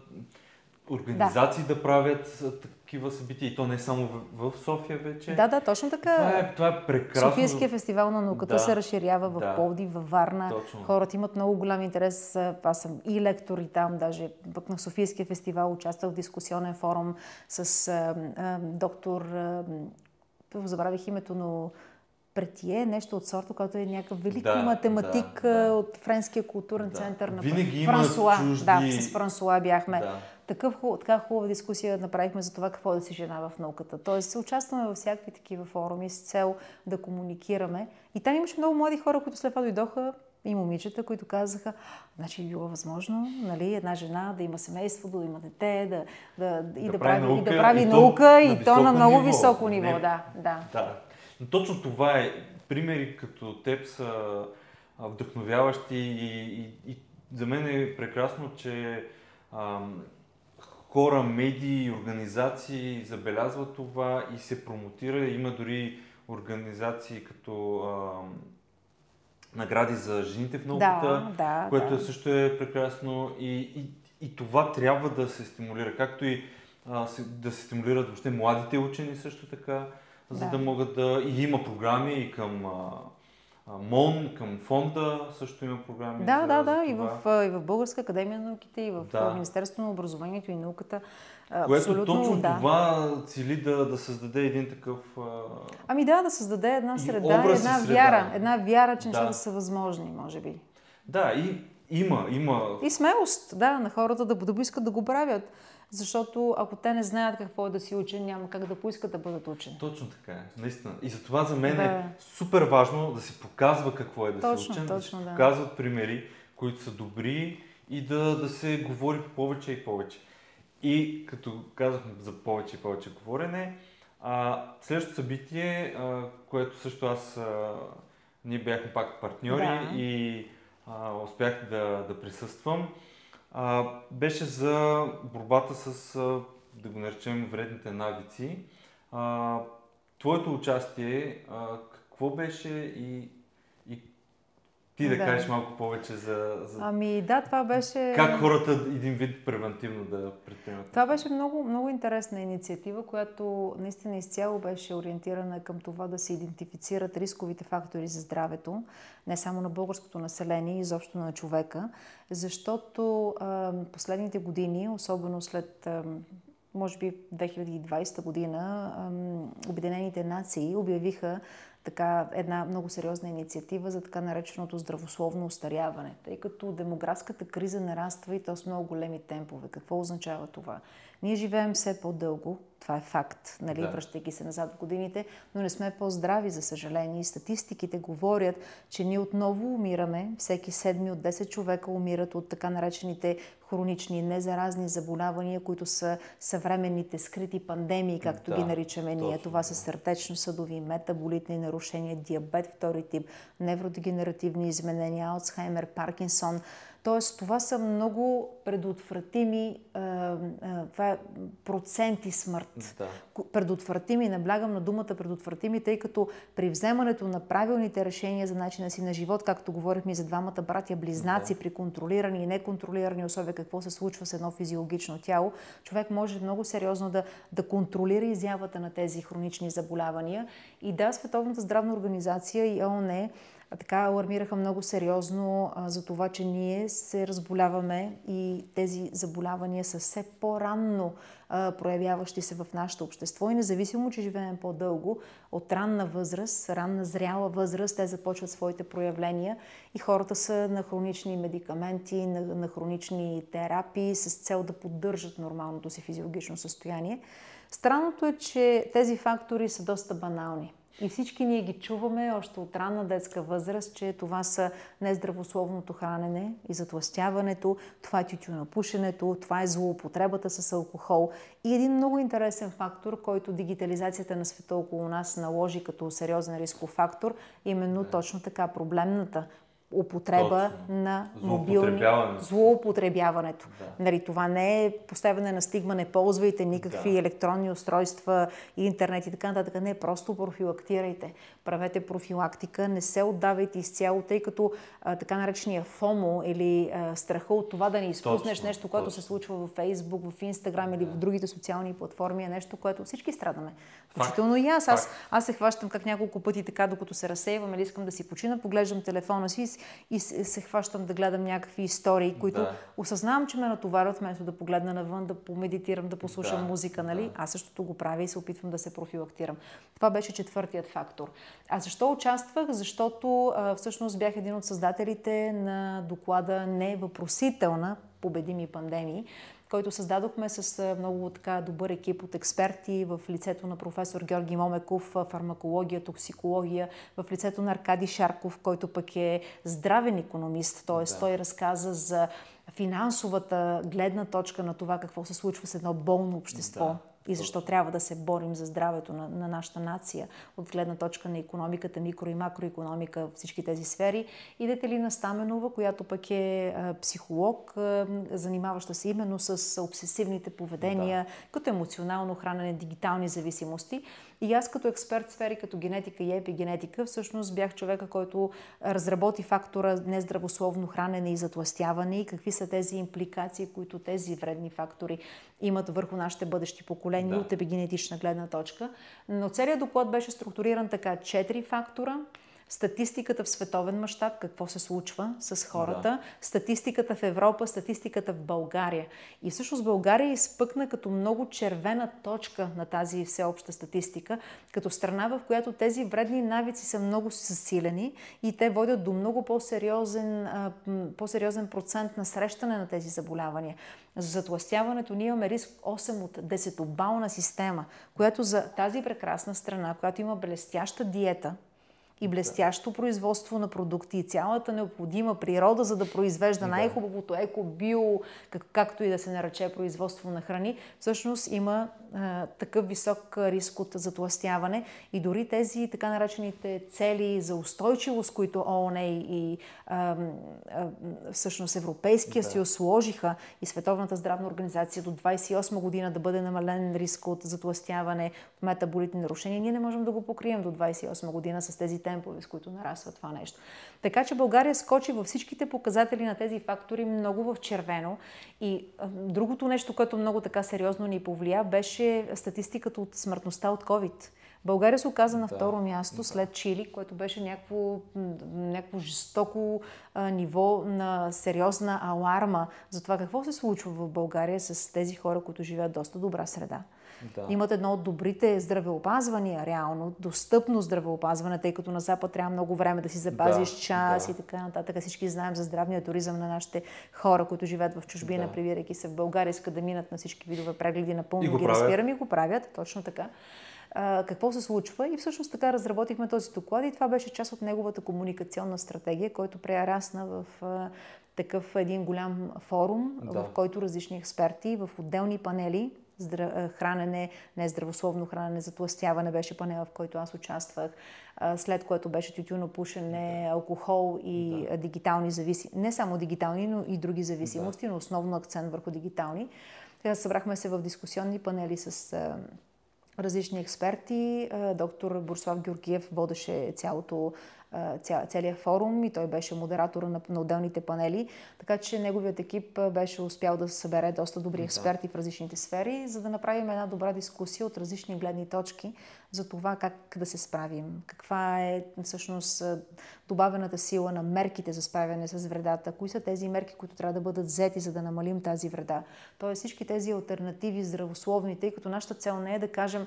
организации да, да правят такива събития и то не само в, в София вече. Да, да, точно така. Това е, това е прекрасно. Софийския фестивал на науката да, се разширява в да, Пловдив, във Варна. Точно. Хората имат много голям интерес. Аз съм и лектор и там, даже пък на Софийския фестивал участвах в дискусионен форум с а, а, доктор, а, забравих името, но Претие, нещо от сорта, който е някакъв велик да, математик да, да. от Френския културен да. център на Винаги Франсуа. Чужди... Да, с Франсуа бяхме. Да. Такъв, така хубава дискусия направихме за това какво да си жена в науката. Тоест, участваме във всякакви такива форуми с цел да комуникираме. И там имаше много млади хора, които след това дойдоха и момичета, които казаха, значи било възможно нали, една жена да има семейство, да има дете, да, да, и да, прави, наука, и да прави и наука, и то, и то на много ниво. високо ниво. Не, да, да. да. Но точно това е. Примери като теб са вдъхновяващи и, и, и за мен е прекрасно, че ам, хора, медии, организации забелязват това и се промотира. Има дори организации като ам, награди за жените в науката, да, да, което да. също е прекрасно и, и, и това трябва да се стимулира, както и а, да се стимулират въобще младите учени също така за да, да могат да... И има програми и към МОН, към фонда също има програми. Да, за, да, да. И, в, и в Българска академия на науките, и в да. Министерството на образованието и науката. Което Абсолютно, точно да. това цели да, да създаде един такъв. Ами да, да създаде една среда, една среда. вяра. Една вяра, че да. нещата са възможни, може би. Да, и има, има. И смелост, да, на хората да, да искат да го правят. Защото ако те не знаят какво е да си учен, няма как да поискат да бъдат учени. Точно така е, наистина. И за това за мен да. е супер важно да се показва какво е да точно, си учен, точно, да се показват примери, които са добри и да, да се говори повече и повече. И като казахме за повече и повече говорене, а, следващото събитие, а, което също аз, а, ние бяхме пак партньори да. и а, успях да, да присъствам, а, беше за борбата с, а, да го наречем, вредните навици. А, твоето участие, а, какво беше и ти да, да кажеш малко повече за, за... Ами да, това беше... Как хората един вид превентивно да предприемат? Това беше много, много интересна инициатива, която наистина изцяло беше ориентирана към това да се идентифицират рисковите фактори за здравето, не само на българското население, изобщо на човека, защото а, последните години, особено след а, може би 2020 година, Обединените нации обявиха така една много сериозна инициатива за така нареченото здравословно устаряване, тъй като демографската криза нараства и то с много големи темпове. Какво означава това? Ние живеем все по-дълго, това е факт, нали, да. връщайки се назад в годините, но не сме по-здрави, за съжаление. И статистиките говорят, че ние отново умираме. Всеки седми от 10 човека умират от така наречените хронични, незаразни заболявания, които са съвременните скрити пандемии, както да, ги наричаме ние. Това са сърдечно-съдови, метаболитни нарушения, диабет втори тип, невродегенеративни изменения, Алцхаймер, Паркинсон. Тоест, това са много предотвратими, това е проценти смърт. Да. Предотвратими, наблягам на думата предотвратими, тъй като при вземането на правилните решения за начина си на живот, както говорихме и за двамата братя близнаци, да. при контролирани и неконтролирани условия, какво се случва с едно физиологично тяло, човек може много сериозно да, да контролира изявата на тези хронични заболявания. И да, Световната здравна организация и ООН така алармираха много сериозно а, за това, че ние се разболяваме и тези заболявания са все по-ранно а, проявяващи се в нашето общество и независимо, че живеем по-дълго, от ранна възраст, ранна зряла възраст, те започват своите проявления и хората са на хронични медикаменти, на, на хронични терапии с цел да поддържат нормалното си физиологично състояние. Странното е, че тези фактори са доста банални. И всички ние ги чуваме още от ранна детска възраст, че това са нездравословното хранене и затластяването, това е тютюнопушенето, това е злоупотребата с алкохол. И един много интересен фактор, който дигитализацията на света около нас наложи като сериозен рисков фактор, именно точно така проблемната употреба Точно. на мобилни... Злоупотребяването. Да. Нали, това не е поставяне на стигма, не ползвайте никакви да. електронни устройства, интернет и така нататък. Не, просто профилактирайте. Правете профилактика, не се отдавайте изцяло, тъй като а, така наречения ФОМО или а, страха от това да не изпуснеш точно, нещо, което точно. се случва в Фейсбук, в Инстаграм или в другите социални платформи е нещо, което всички страдаме. Включително и аз. аз. Аз се хващам как няколко пъти така, докато се разсейвам или искам да си почина, поглеждам телефона си и се хващам да гледам някакви истории, които да. осъзнавам, че ме натоварват, вместо да погледна навън, да помедитирам, да послушам да, музика, нали? Да. Аз същото го правя и се опитвам да се профилактирам. Това беше четвъртият фактор. А защо участвах? Защото а, всъщност бях един от създателите на доклада Не въпросителна победими пандемии, който създадохме с много така добър екип от експерти в лицето на професор Георги Момеков, фармакология, токсикология, в лицето на Аркади Шарков, който пък е здравен економист, т.е. Да. той разказа за финансовата гледна точка на това какво се случва с едно болно общество. Да и защо трябва да се борим за здравето на, на нашата нация от гледна точка на економиката, микро и макроекономика, всички тези сфери. Идете ли на Стаменова, която пък е психолог, занимаваща се именно с обсесивните поведения, да. като емоционално хранене, дигитални зависимости. И аз като експерт в сфери като генетика и епигенетика, всъщност бях човека, който разработи фактора нездравословно хранене и затластяване и какви са тези импликации, които тези вредни фактори имат върху нашите бъдещи поколения да. от епигенетична гледна точка. Но целият доклад беше структуриран така. Четири фактора – статистиката в световен мащаб, какво се случва с хората, да. статистиката в Европа, статистиката в България. И всъщност България изпъкна като много червена точка на тази всеобща статистика, като страна, в която тези вредни навици са много засилени и те водят до много по-сериозен, по-сериозен процент на срещане на тези заболявания. За затластяването ние имаме риск 8 от 10 бална система, която за тази прекрасна страна, която има блестяща диета, и блестящо производство на продукти и цялата необходима природа, за да произвежда най-хубавото еко, био, как, както и да се нарече производство на храни, всъщност има а, такъв висок риск от затластяване. И дори тези така наречените цели за устойчивост, които ООН и а, а, всъщност Европейския да. съюз сложиха и Световната здравна организация до 28 година да бъде намален риск от затластяване, от метаболитни нарушения, ние не можем да го покрием до 28 година с тези темпове, с които нараства това нещо. Така че България скочи във всичките показатели на тези фактори много в червено. И другото нещо, което много така сериозно ни повлия, беше статистиката от смъртността от COVID. България се оказа на второ да, място да. след Чили, което беше някакво, някакво жестоко а, ниво на сериозна аларма за това какво се случва в България с тези хора, които живеят доста добра среда. Да. Имат едно от добрите здравеопазвания, реално, достъпно здравеопазване, тъй като на Запад трябва много време да си запазиш да, час да. и така нататък. Всички знаем за здравния туризъм на нашите хора, които живеят в чужбина, да. прибирайки се в България, искат да минат на всички видове прегледи, напълно ги разбирам и го правят, точно така какво се случва. И всъщност така разработихме този доклад и това беше част от неговата комуникационна стратегия, който прерасна в такъв един голям форум, да. в който различни експерти в отделни панели хранене, не здравословно хранене, затластяване беше панела, в който аз участвах, след което беше тютюно пушене, алкохол и да. дигитални зависимости. Не само дигитални, но и други зависимости, да. но основно акцент върху дигитални. Сега събрахме се в дискусионни панели с различни експерти. Доктор Борслав Георгиев водеше цялото целият форум и той беше модератора на, на отделните панели, така че неговият екип беше успял да събере доста добри експерти в различните сфери, за да направим една добра дискусия от различни гледни точки за това как да се справим, каква е всъщност добавената сила на мерките за справяне с вредата, кои са тези мерки, които трябва да бъдат взети, за да намалим тази вреда. Тоест всички тези альтернативи здравословни, тъй като нашата цел не е да кажем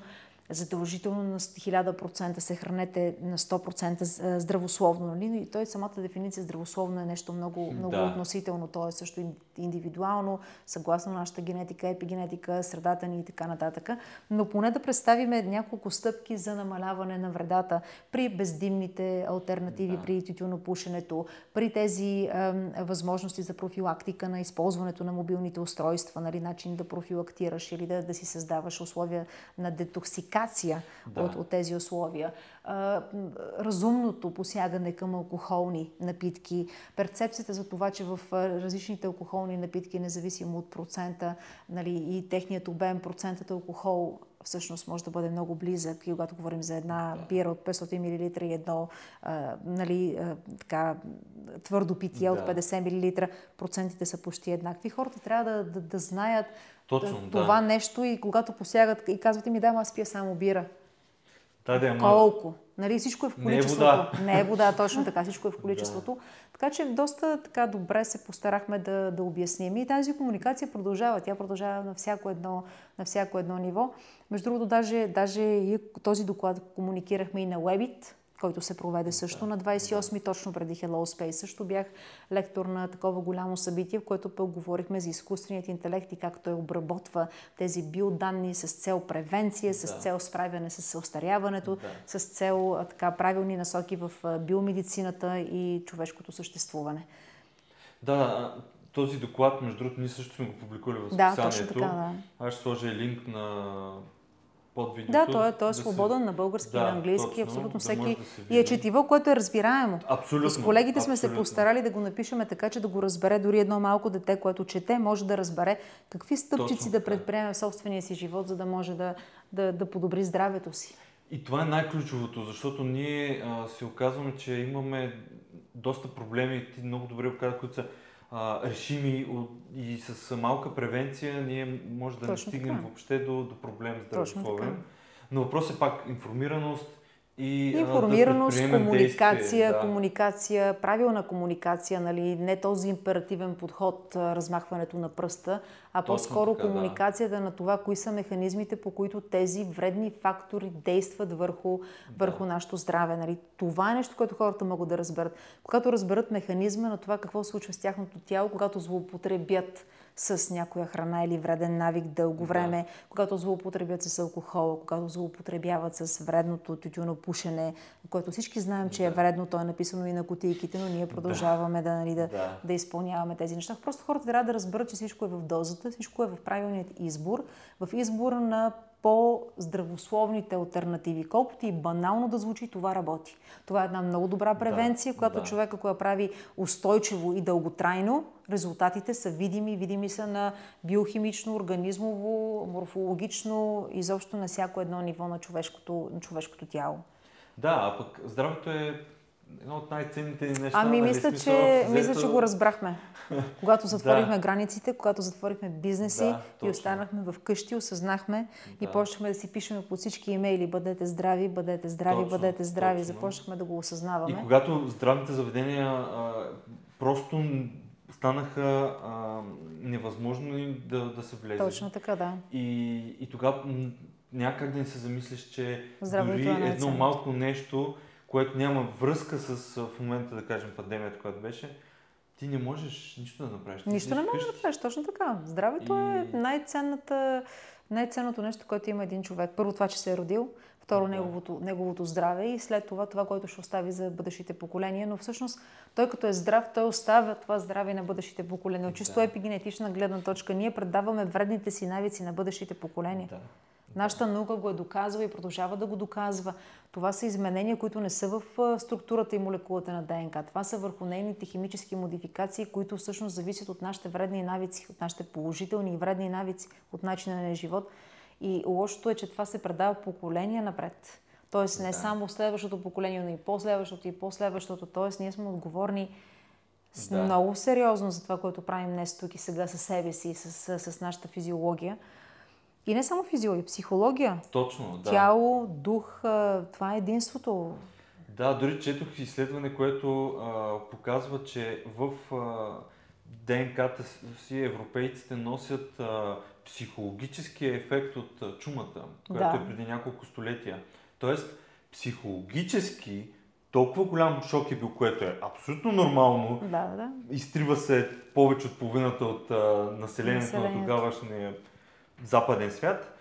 задължително на 1000% се хранете на 100% здравословно. Нали? И той самата дефиниция здравословно е нещо много, много да. относително. То е също индивидуално, съгласно нашата генетика, епигенетика, средата ни и така нататък. Но поне да представиме няколко стъпки за намаляване на вредата при бездимните альтернативи, да. при тютюнопушенето, при тези е, възможности за профилактика на използването на мобилните устройства, нали? начин да профилактираш или да, да си създаваш условия на детоксикация идентификация да. от, от тези условия, а, разумното посягане към алкохолни напитки, перцепцията за това, че в различните алкохолни напитки, независимо от процента нали, и техният обем, процентът алкохол всъщност може да бъде много близък. И когато говорим за една да. бира от 500 мл и едно а, нали, а, така, твърдо питие да. от 50 мл, процентите са почти еднакви. Хората трябва да, да, да знаят точно, да, това нещо и когато посягат и казвате ми, да, аз пия само бира. Да, да, Колко? Нали, всичко е в количеството. Не е вода. Не е вода, точно така. Всичко е в [laughs] количеството. Да. Така че доста така добре се постарахме да, да обясним. И тази комуникация продължава. Тя продължава на всяко едно, на всяко едно ниво. Между другото, даже, даже и този доклад комуникирахме и на Webit, който се проведе също на 28-ми, точно преди Hello Space. Също бях лектор на такова голямо събитие, в което пък говорихме за изкуственият интелект и как той обработва тези биоданни с цел превенция, с цел справяне с остаряването, да. с цел така, правилни насоки в биомедицината и човешкото съществуване. Да, този доклад, между другото, ние също сме го публикували в списанието. Да, точно така, да. Аз ще сложа линк на под видеото. Да, той е, той е да свободен се... на български и да, на английски. Точно, абсолютно всеки. Да и е четиво, което е разбираемо. Абсолютно. С колегите сме абсолютно. се постарали да го напишеме така, че да го разбере дори едно малко дете, което чете, може да разбере какви стъпчици Точно, да предприеме в собствения си живот, за да може да, да, да подобри здравето си. И това е най-ключовото, защото ние а, си оказваме, че имаме доста проблеми, ти много добре оказа, които са а, решими и с малка превенция ние може да Точно не стигнем така. въобще до, до проблем здравословен. Но въпрос е пак информираност, и, Информираност, да комуникация, да. комуникация, правилна комуникация, нали? не този императивен подход, размахването на пръста, а Точно по-скоро така, комуникацията да. на това, кои са механизмите, по които тези вредни фактори действат върху, да. върху нашето здраве. Нали? Това е нещо, което хората могат да разберат. Когато разберат механизма на това какво се случва с тяхното тяло, когато злоупотребят с някоя храна или вреден навик дълго време, да. когато злоупотребят с алкохол, когато злоупотребяват с вредното тютюно пушене, което всички знаем, че е да. е вредно, то е написано и на кутийките, но ние продължаваме да, да, нали, да, да. да изпълняваме тези неща. Просто хората трябва да разберат, че всичко е в дозата, всичко е в правилният избор, в избор на по-здравословните альтернативи. Колкото и банално да звучи, това работи. Това е една много добра превенция, да, която да. човека, ако прави устойчиво и дълготрайно, резултатите са видими, видими са на биохимично, организмово, морфологично, изобщо на всяко едно ниво на човешкото, на човешкото тяло. Да, а пък здравето е едно от най-ценните неща. Ами, нали, мисля, смисъл, че, взето... мисля, че го разбрахме. Когато [laughs] затворихме да. границите, когато затворихме бизнеси да, и останахме в къщи, осъзнахме да. и почнахме да си пишеме по всички имейли бъдете здрави, бъдете здрави, точно, бъдете здрави. Точно. Започнахме да го осъзнаваме. И когато здравните заведения а, просто станаха а, невъзможно да, да се влезе. Точно така, да. И, и тогава някак да не се замислиш, че Здравето дори е едно малко нещо, което няма връзка с в момента, да кажем, пандемията, която беше, ти не можеш нищо да направиш. Нищо не можеш да направиш, точно така. Здравето и... е най-ценната, най-ценното нещо, което има един човек. Първо това, че се е родил, второ да. неговото, неговото здраве и след това това, което ще остави за бъдещите поколения. Но всъщност той като е здрав, той оставя това здраве на бъдещите поколения. От чисто да. епигенетична гледна точка ние предаваме вредните си навици на бъдещите поколения. Да. Нашата наука го е доказва и продължава да го доказва. Това са изменения, които не са в структурата и молекулата на ДНК. Това са върху нейните химически модификации, които всъщност зависят от нашите вредни навици, от нашите положителни и вредни навици, от начина на живот. И лошото е, че това се предава поколения напред. Тоест не да. само следващото поколение, но и по-следващото и по-следващото. Тоест ние сме отговорни да. много сериозно за това, което правим днес тук и сега със себе си, с, с, с нашата физиология. И не само физиология, психология. Точно, да. Тяло, дух, това е единството. Да, дори четох изследване, което а, показва, че в а, ДНК-та си европейците носят а, психологическия ефект от чумата, която да. е преди няколко столетия. Тоест, психологически толкова голям шок е бил, което е абсолютно нормално. Да, да. Изтрива се повече от половината от а, населението, населението на тогавашния западен свят.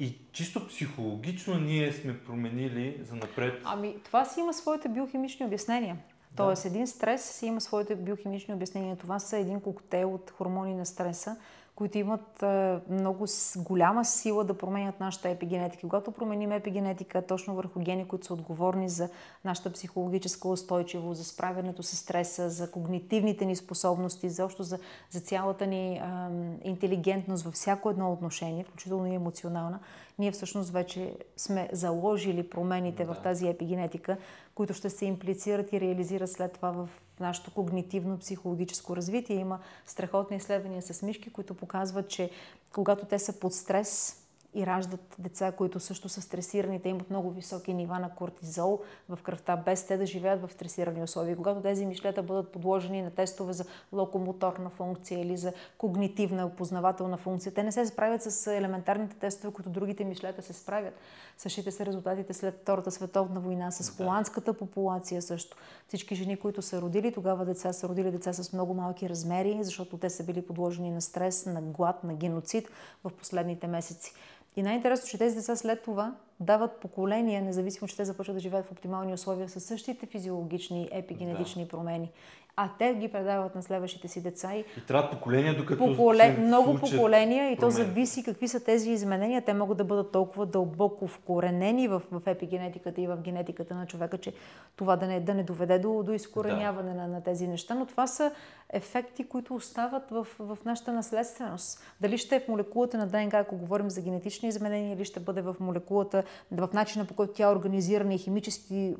И чисто психологично ние сме променили за напред. Ами, това си има своите биохимични обяснения. Тоест, да. един стрес си има своите биохимични обяснения. Това са един коктейл от хормони на стреса, които имат много голяма сила да променят нашата епигенетика. Когато променим епигенетика точно върху гени, които са отговорни за нашата психологическа устойчивост, за справянето с стреса, за когнитивните ни способности, защо за, за цялата ни а, интелигентност във всяко едно отношение, включително и емоционална, ние всъщност вече сме заложили промените да. в тази епигенетика, които ще се имплицират и реализират след това в нашето когнитивно-психологическо развитие. Има страхотни изследвания с мишки, които показват, че когато те са под стрес, и раждат деца, които също са стресирани. Те имат много високи нива на кортизол в кръвта, без те да живеят в стресирани условия. Когато тези мишлета бъдат подложени на тестове за локомоторна функция или за когнитивна опознавателна функция, те не се справят с елементарните тестове, които другите мишлета се справят. Същите са резултатите след Втората световна война, с холандската популация също. Всички жени, които са родили тогава деца, са родили деца с много малки размери, защото те са били подложени на стрес, на глад, на геноцид в последните месеци. И най-интересно, че тези деца след това дават поколения, независимо, че те започват да живеят в оптимални условия, с същите физиологични, епигенетични да. промени а те ги предават на следващите си деца. И, и трябва поколения, докато поколе... Много поколения и то зависи какви са тези изменения. Те могат да бъдат толкова дълбоко вкоренени в, в епигенетиката и в генетиката на човека, че това да не, да не доведе до, до изкореняване да. на, на тези неща. Но това са ефекти, които остават в, в нашата наследственост. Дали ще е в молекулата на ДНК, ако говорим за генетични изменения, или ще бъде в молекулата, в начина по който тя е организирана и химически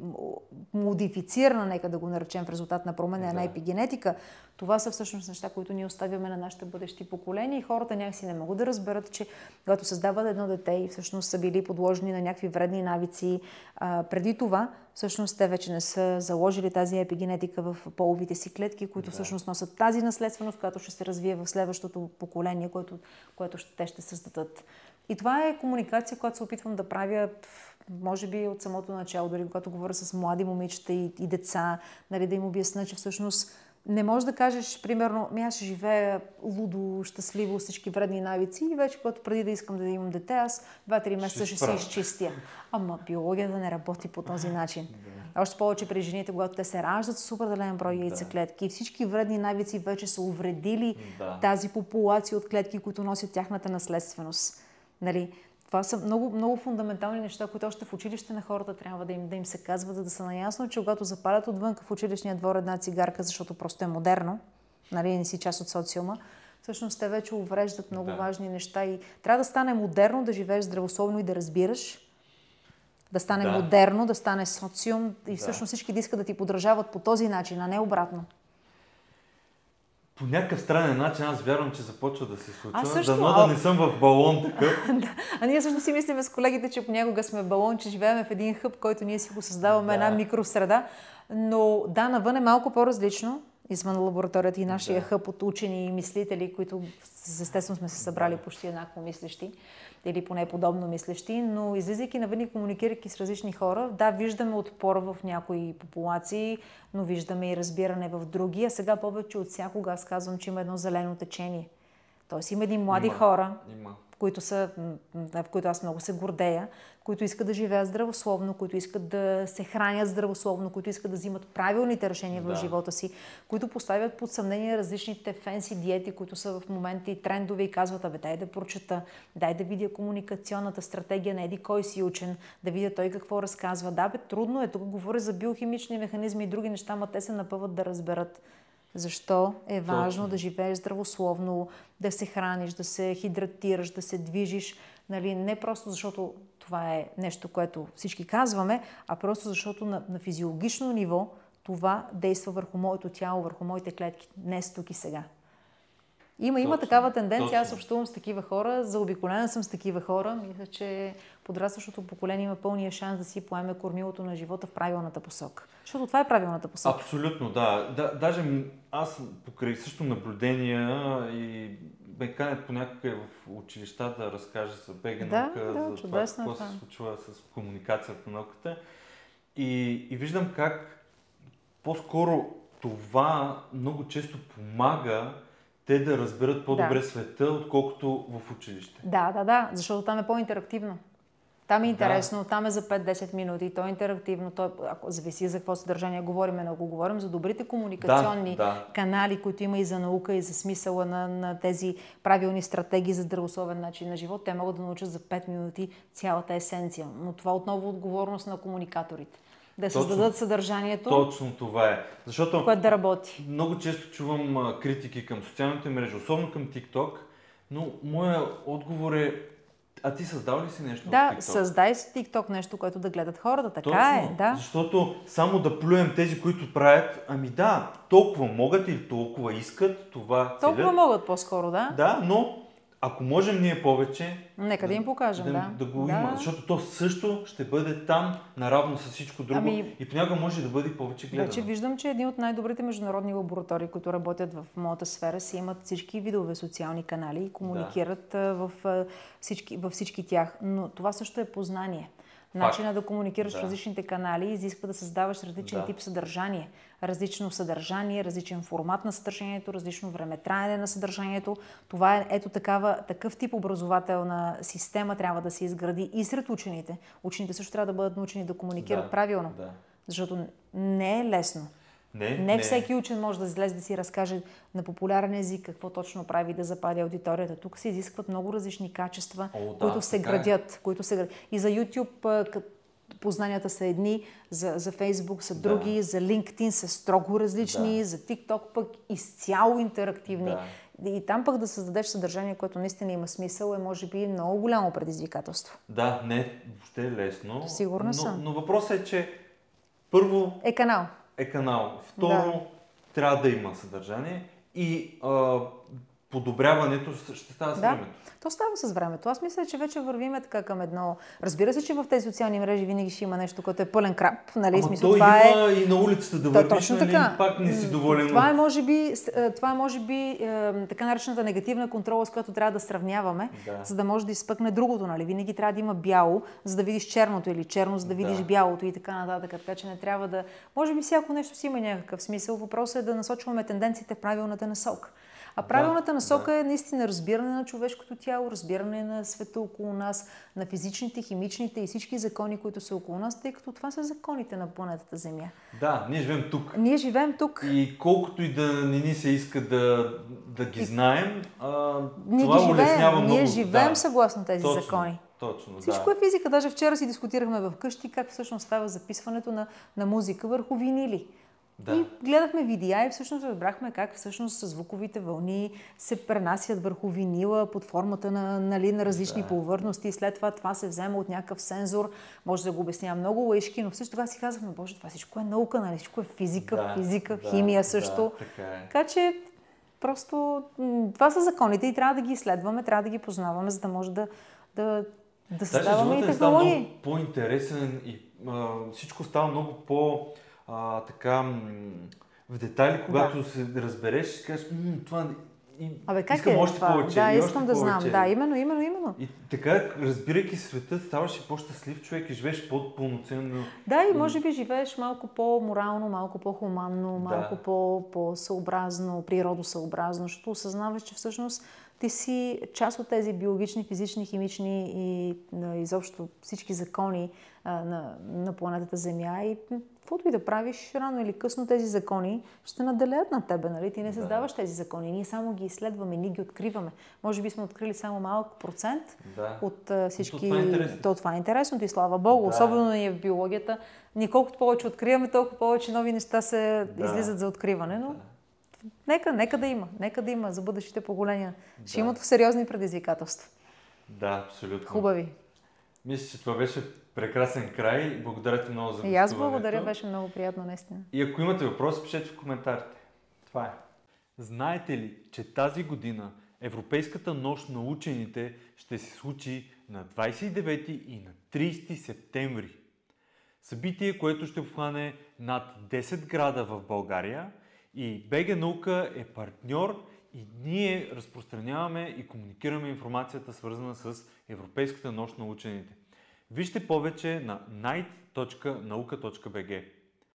модифицирана, нека да го наречем в резултат на променена да. епигенетика, това са всъщност неща, които ние оставяме на нашите бъдещи поколения и хората някакси не могат да разберат, че когато създават едно дете и всъщност са били подложени на някакви вредни навици, а, преди това всъщност те вече не са заложили тази епигенетика в половите си клетки, които да. всъщност носят тази наследственост, която ще се развие в следващото поколение, което, което те ще създадат. И това е комуникация, която се опитвам да правя може би от самото начало, дори когато говоря с млади момичета и, и деца, нали, да им обясна, че всъщност не можеш да кажеш, примерно, ми аз ще живея лудо, щастливо, всички вредни навици и вече, когато преди да искам да имам дете, аз 2-3 месеца ще, ще се изчистя. Ама биологията не работи по този [laughs] начин. Да. Още повече при жените, когато те се раждат с определен брой яйцеклетки. Да. Всички вредни навици вече са увредили да. тази популация от клетки, които носят тяхната наследственост. Нали? Това са много, много фундаментални неща, които още в училище на хората трябва да им, да им се казват, за да са наясно, че когато запалят отвън в училищния двор една цигарка, защото просто е модерно, нали, не си част от социума, всъщност те вече увреждат много да. важни неща и трябва да стане модерно да живееш здравословно и да разбираш, Да стане Да. модерно, да стане социум и Да. всъщност всички да искат да ти подражават по този начин, а не обратно. По някакъв странен начин аз вярвам, че започва да се случва. Аз също, Дано да не съм в балон [laughs] такъв. А ние също си мислиме с колегите, че понякога сме балон, че живеем в един хъб, който ние си го създаваме, Да. една микросреда. Но да, навън е малко по-различно. Извън лабораторията и нашия Да. хъб от учени и мислители, които естествено сме се събрали почти еднакво мислещи или поне подобно мислещи, но излизайки навън и комуникирайки с различни хора, да, виждаме отпор в някои популации, но виждаме и разбиране в други, а сега повече от всякога аз казвам, че има едно зелено течение. Тоест има едни млади Има. хора, Има. които са, в които аз много се гордея, които искат да живеят здравословно, които искат да се хранят здравословно, които искат да взимат правилните решения в Да. живота си, които поставят под съмнение различните фенси диети, които са в момента и трендове и казват, абе дай да прочета, дай да видя комуникационната стратегия на еди кой си учен, да видя той какво разказва. Да, бе, трудно е, тук говоря за биохимични механизми и други неща, ма те се напъват да разберат. Защо е важно Точно. да живееш здравословно, да се храниш, да се хидратираш, да се движиш. Нали, не просто защото това е нещо, което всички казваме, а просто защото на, на физиологично ниво това действа върху моето тяло, върху моите клетки, днес, тук и сега. Има, има такава тенденция. Аз точно. общувам с такива хора, заобиколена съм с такива хора. Мисля, че подрастващото поколение има пълния шанс да си поеме кормилото на живота в правилната посока. Защото това е правилната посока. Абсолютно, да. да. Даже аз покрай също наблюдения и ме канят понякога в училища да разкажа за БГ Да, наука, да, за това е какво това. се случва с комуникацията на науката. И, и виждам как по-скоро това много често помага те да разберат по-добре Да. света, отколкото в училище. Да, да, да, защото там е по-интерактивно. Там е Да. интересно, там е за 5-10 минути, то е интерактивно, то, е- ако зависи за какво съдържание говорим, но ако говорим за добрите комуникационни Да, да. канали, които има и за наука, и за смисъла на, на тези правилни стратегии за здравословен начин на живот, те могат да научат за 5 минути цялата есенция. Но това отново е отговорност на комуникаторите. Да Точно. създадат съдържанието, Точно това е. Защото което да работи. Много често чувам а, критики към социалните мрежи, особено към TikTok, но моя отговор е, а ти създал ли си нещо Да, в TikTok? създай си TikTok нещо, което да гледат хората. Така Точно, е, да. защото само да плюем тези, които правят, ами да, толкова могат или толкова искат, това Толкова целят. могат по-скоро, да. Да, но ако можем ние повече, Нека да им покажем, да. да, го Да. има, защото то също ще бъде там, наравно с всичко друго Ами- и понякога може да бъде повече гледано. Вече виждам, че един от най-добрите международни лаборатории, които работят в моята сфера, си имат всички видове социални канали и комуникират а, в, всички, във всички тях. Но това също е познание. Начина да комуникираш Да. в различните канали изисква да създаваш различен Да. тип съдържание. Различно съдържание, различен формат на съдържанието, различно времетраене на съдържанието. Това е ето такава, такъв тип образователна система трябва да се изгради и сред учените. Учените също трябва да бъдат научени да комуникират Да, правилно. Да. Защото не е лесно. Не, Не всеки учен може да излезе да си разкаже на популярен език какво точно прави да запади аудиторията. Тук се изискват много различни качества, О, да, които се е. градят. Които се градят. И за YouTube познанията са едни, за, за Facebook са Да. други, за LinkedIn са строго различни, Да. за TikTok пък изцяло интерактивни. Да. И там пък да създадеш съдържание, което наистина има смисъл, е може би много голямо предизвикателство. Да, не въобще е лесно. Сигурна но, съм. Но въпросът е, че първо Е канал. Е канал, второ трябва да има съдържание. И а, подобряването ще става с Да. времето. То става с времето. Аз мисля, че вече вървиме така към едно. Разбира се, че в тези социални мрежи винаги ще има нещо, което е пълен крап. Нали? Ама Смисъл, то това е... има и на улицата да вървиш, точно нали, така. пак не си доволен. Това е, може би, е, това е, може би е, така наречената негативна контрола, с която трябва да сравняваме, Да. за да може да изпъкне другото. Нали? Винаги трябва да има бяло, за да видиш черното или черно, за да видиш Да. бялото и така нататък. Така че не трябва да... Може би всяко нещо си има някакъв смисъл. Въпросът е да насочваме тенденциите в правилната насока. А правилната насока е наистина разбиране на човешкото тяло, разбиране на света около нас, на физичните, химичните и всички закони, които са около нас, тъй като това са законите на планетата Земя. Да, ние живеем тук. Ние живеем тук. И колкото и да не ни се иска да, да ги знаем, а, Ние това ги живеем. улеснява много. Ние живеем да. съгласно тези точно, закони. Точно, Всичко да. е физика. Даже вчера си дискутирахме в къщи как всъщност става записването на, на музика върху винили. Да. И гледахме видеа и всъщност разбрахме как всъщност звуковите вълни се пренасят върху винила под формата на, нали, на различни да. повърхности. След това това се взема от някакъв сензор. Може да го обяснява много лъжки, но всъщност тогава си казахме, боже, това всичко е наука, нали? всичко е физика, да, физика, да, химия също. Да, така, е. така че просто това са законите и трябва да ги изследваме, трябва да ги познаваме, за да може да, да, да създаваме и технологии. много по-интересен и а, всичко става много по- а, така в детайли, когато да. се разбереш, си кажеш, това и Абе, как искам е още това? повече. Да, искам да повече. знам. Да, именно, именно, именно. И така, разбирайки света, ставаш и по-щастлив човек и живееш по-пълноценно. Да, и може би живееш малко по-морално, малко по-хуманно, малко да. по-съобразно, природосъобразно, защото осъзнаваш, че всъщност ти си част от тези биологични, физични, химични и изобщо всички закони а, на, на планетата Земя и каквото и да правиш, рано или късно тези закони ще наделят на тебе, нали? Ти не създаваш да. тези закони, ние само ги изследваме, ние ги откриваме. Може би сме открили само малък процент да. от а, всички... То това, е. То това е интересно и слава Богу, да. особено и в биологията. Ние колкото повече откриваме, толкова повече нови неща се да. излизат за откриване, но... Да. Нека, нека да има. Нека да има за бъдещите поколения. Да. Ще имат сериозни предизвикателства. Да, абсолютно. Хубави. Мисля, че това беше прекрасен край. Благодаря ти много за И аз благодаря, беше много приятно наистина. И ако имате въпроси, пишете в коментарите. Това е. Знаете ли, че тази година Европейската нощ на учените ще се случи на 29 и на 30 септември. Събитие, което ще обхване над 10 града в България и БГ Наука е партньор и ние разпространяваме и комуникираме информацията свързана с Европейската нощ на учените. Вижте повече на night.nauka.bg.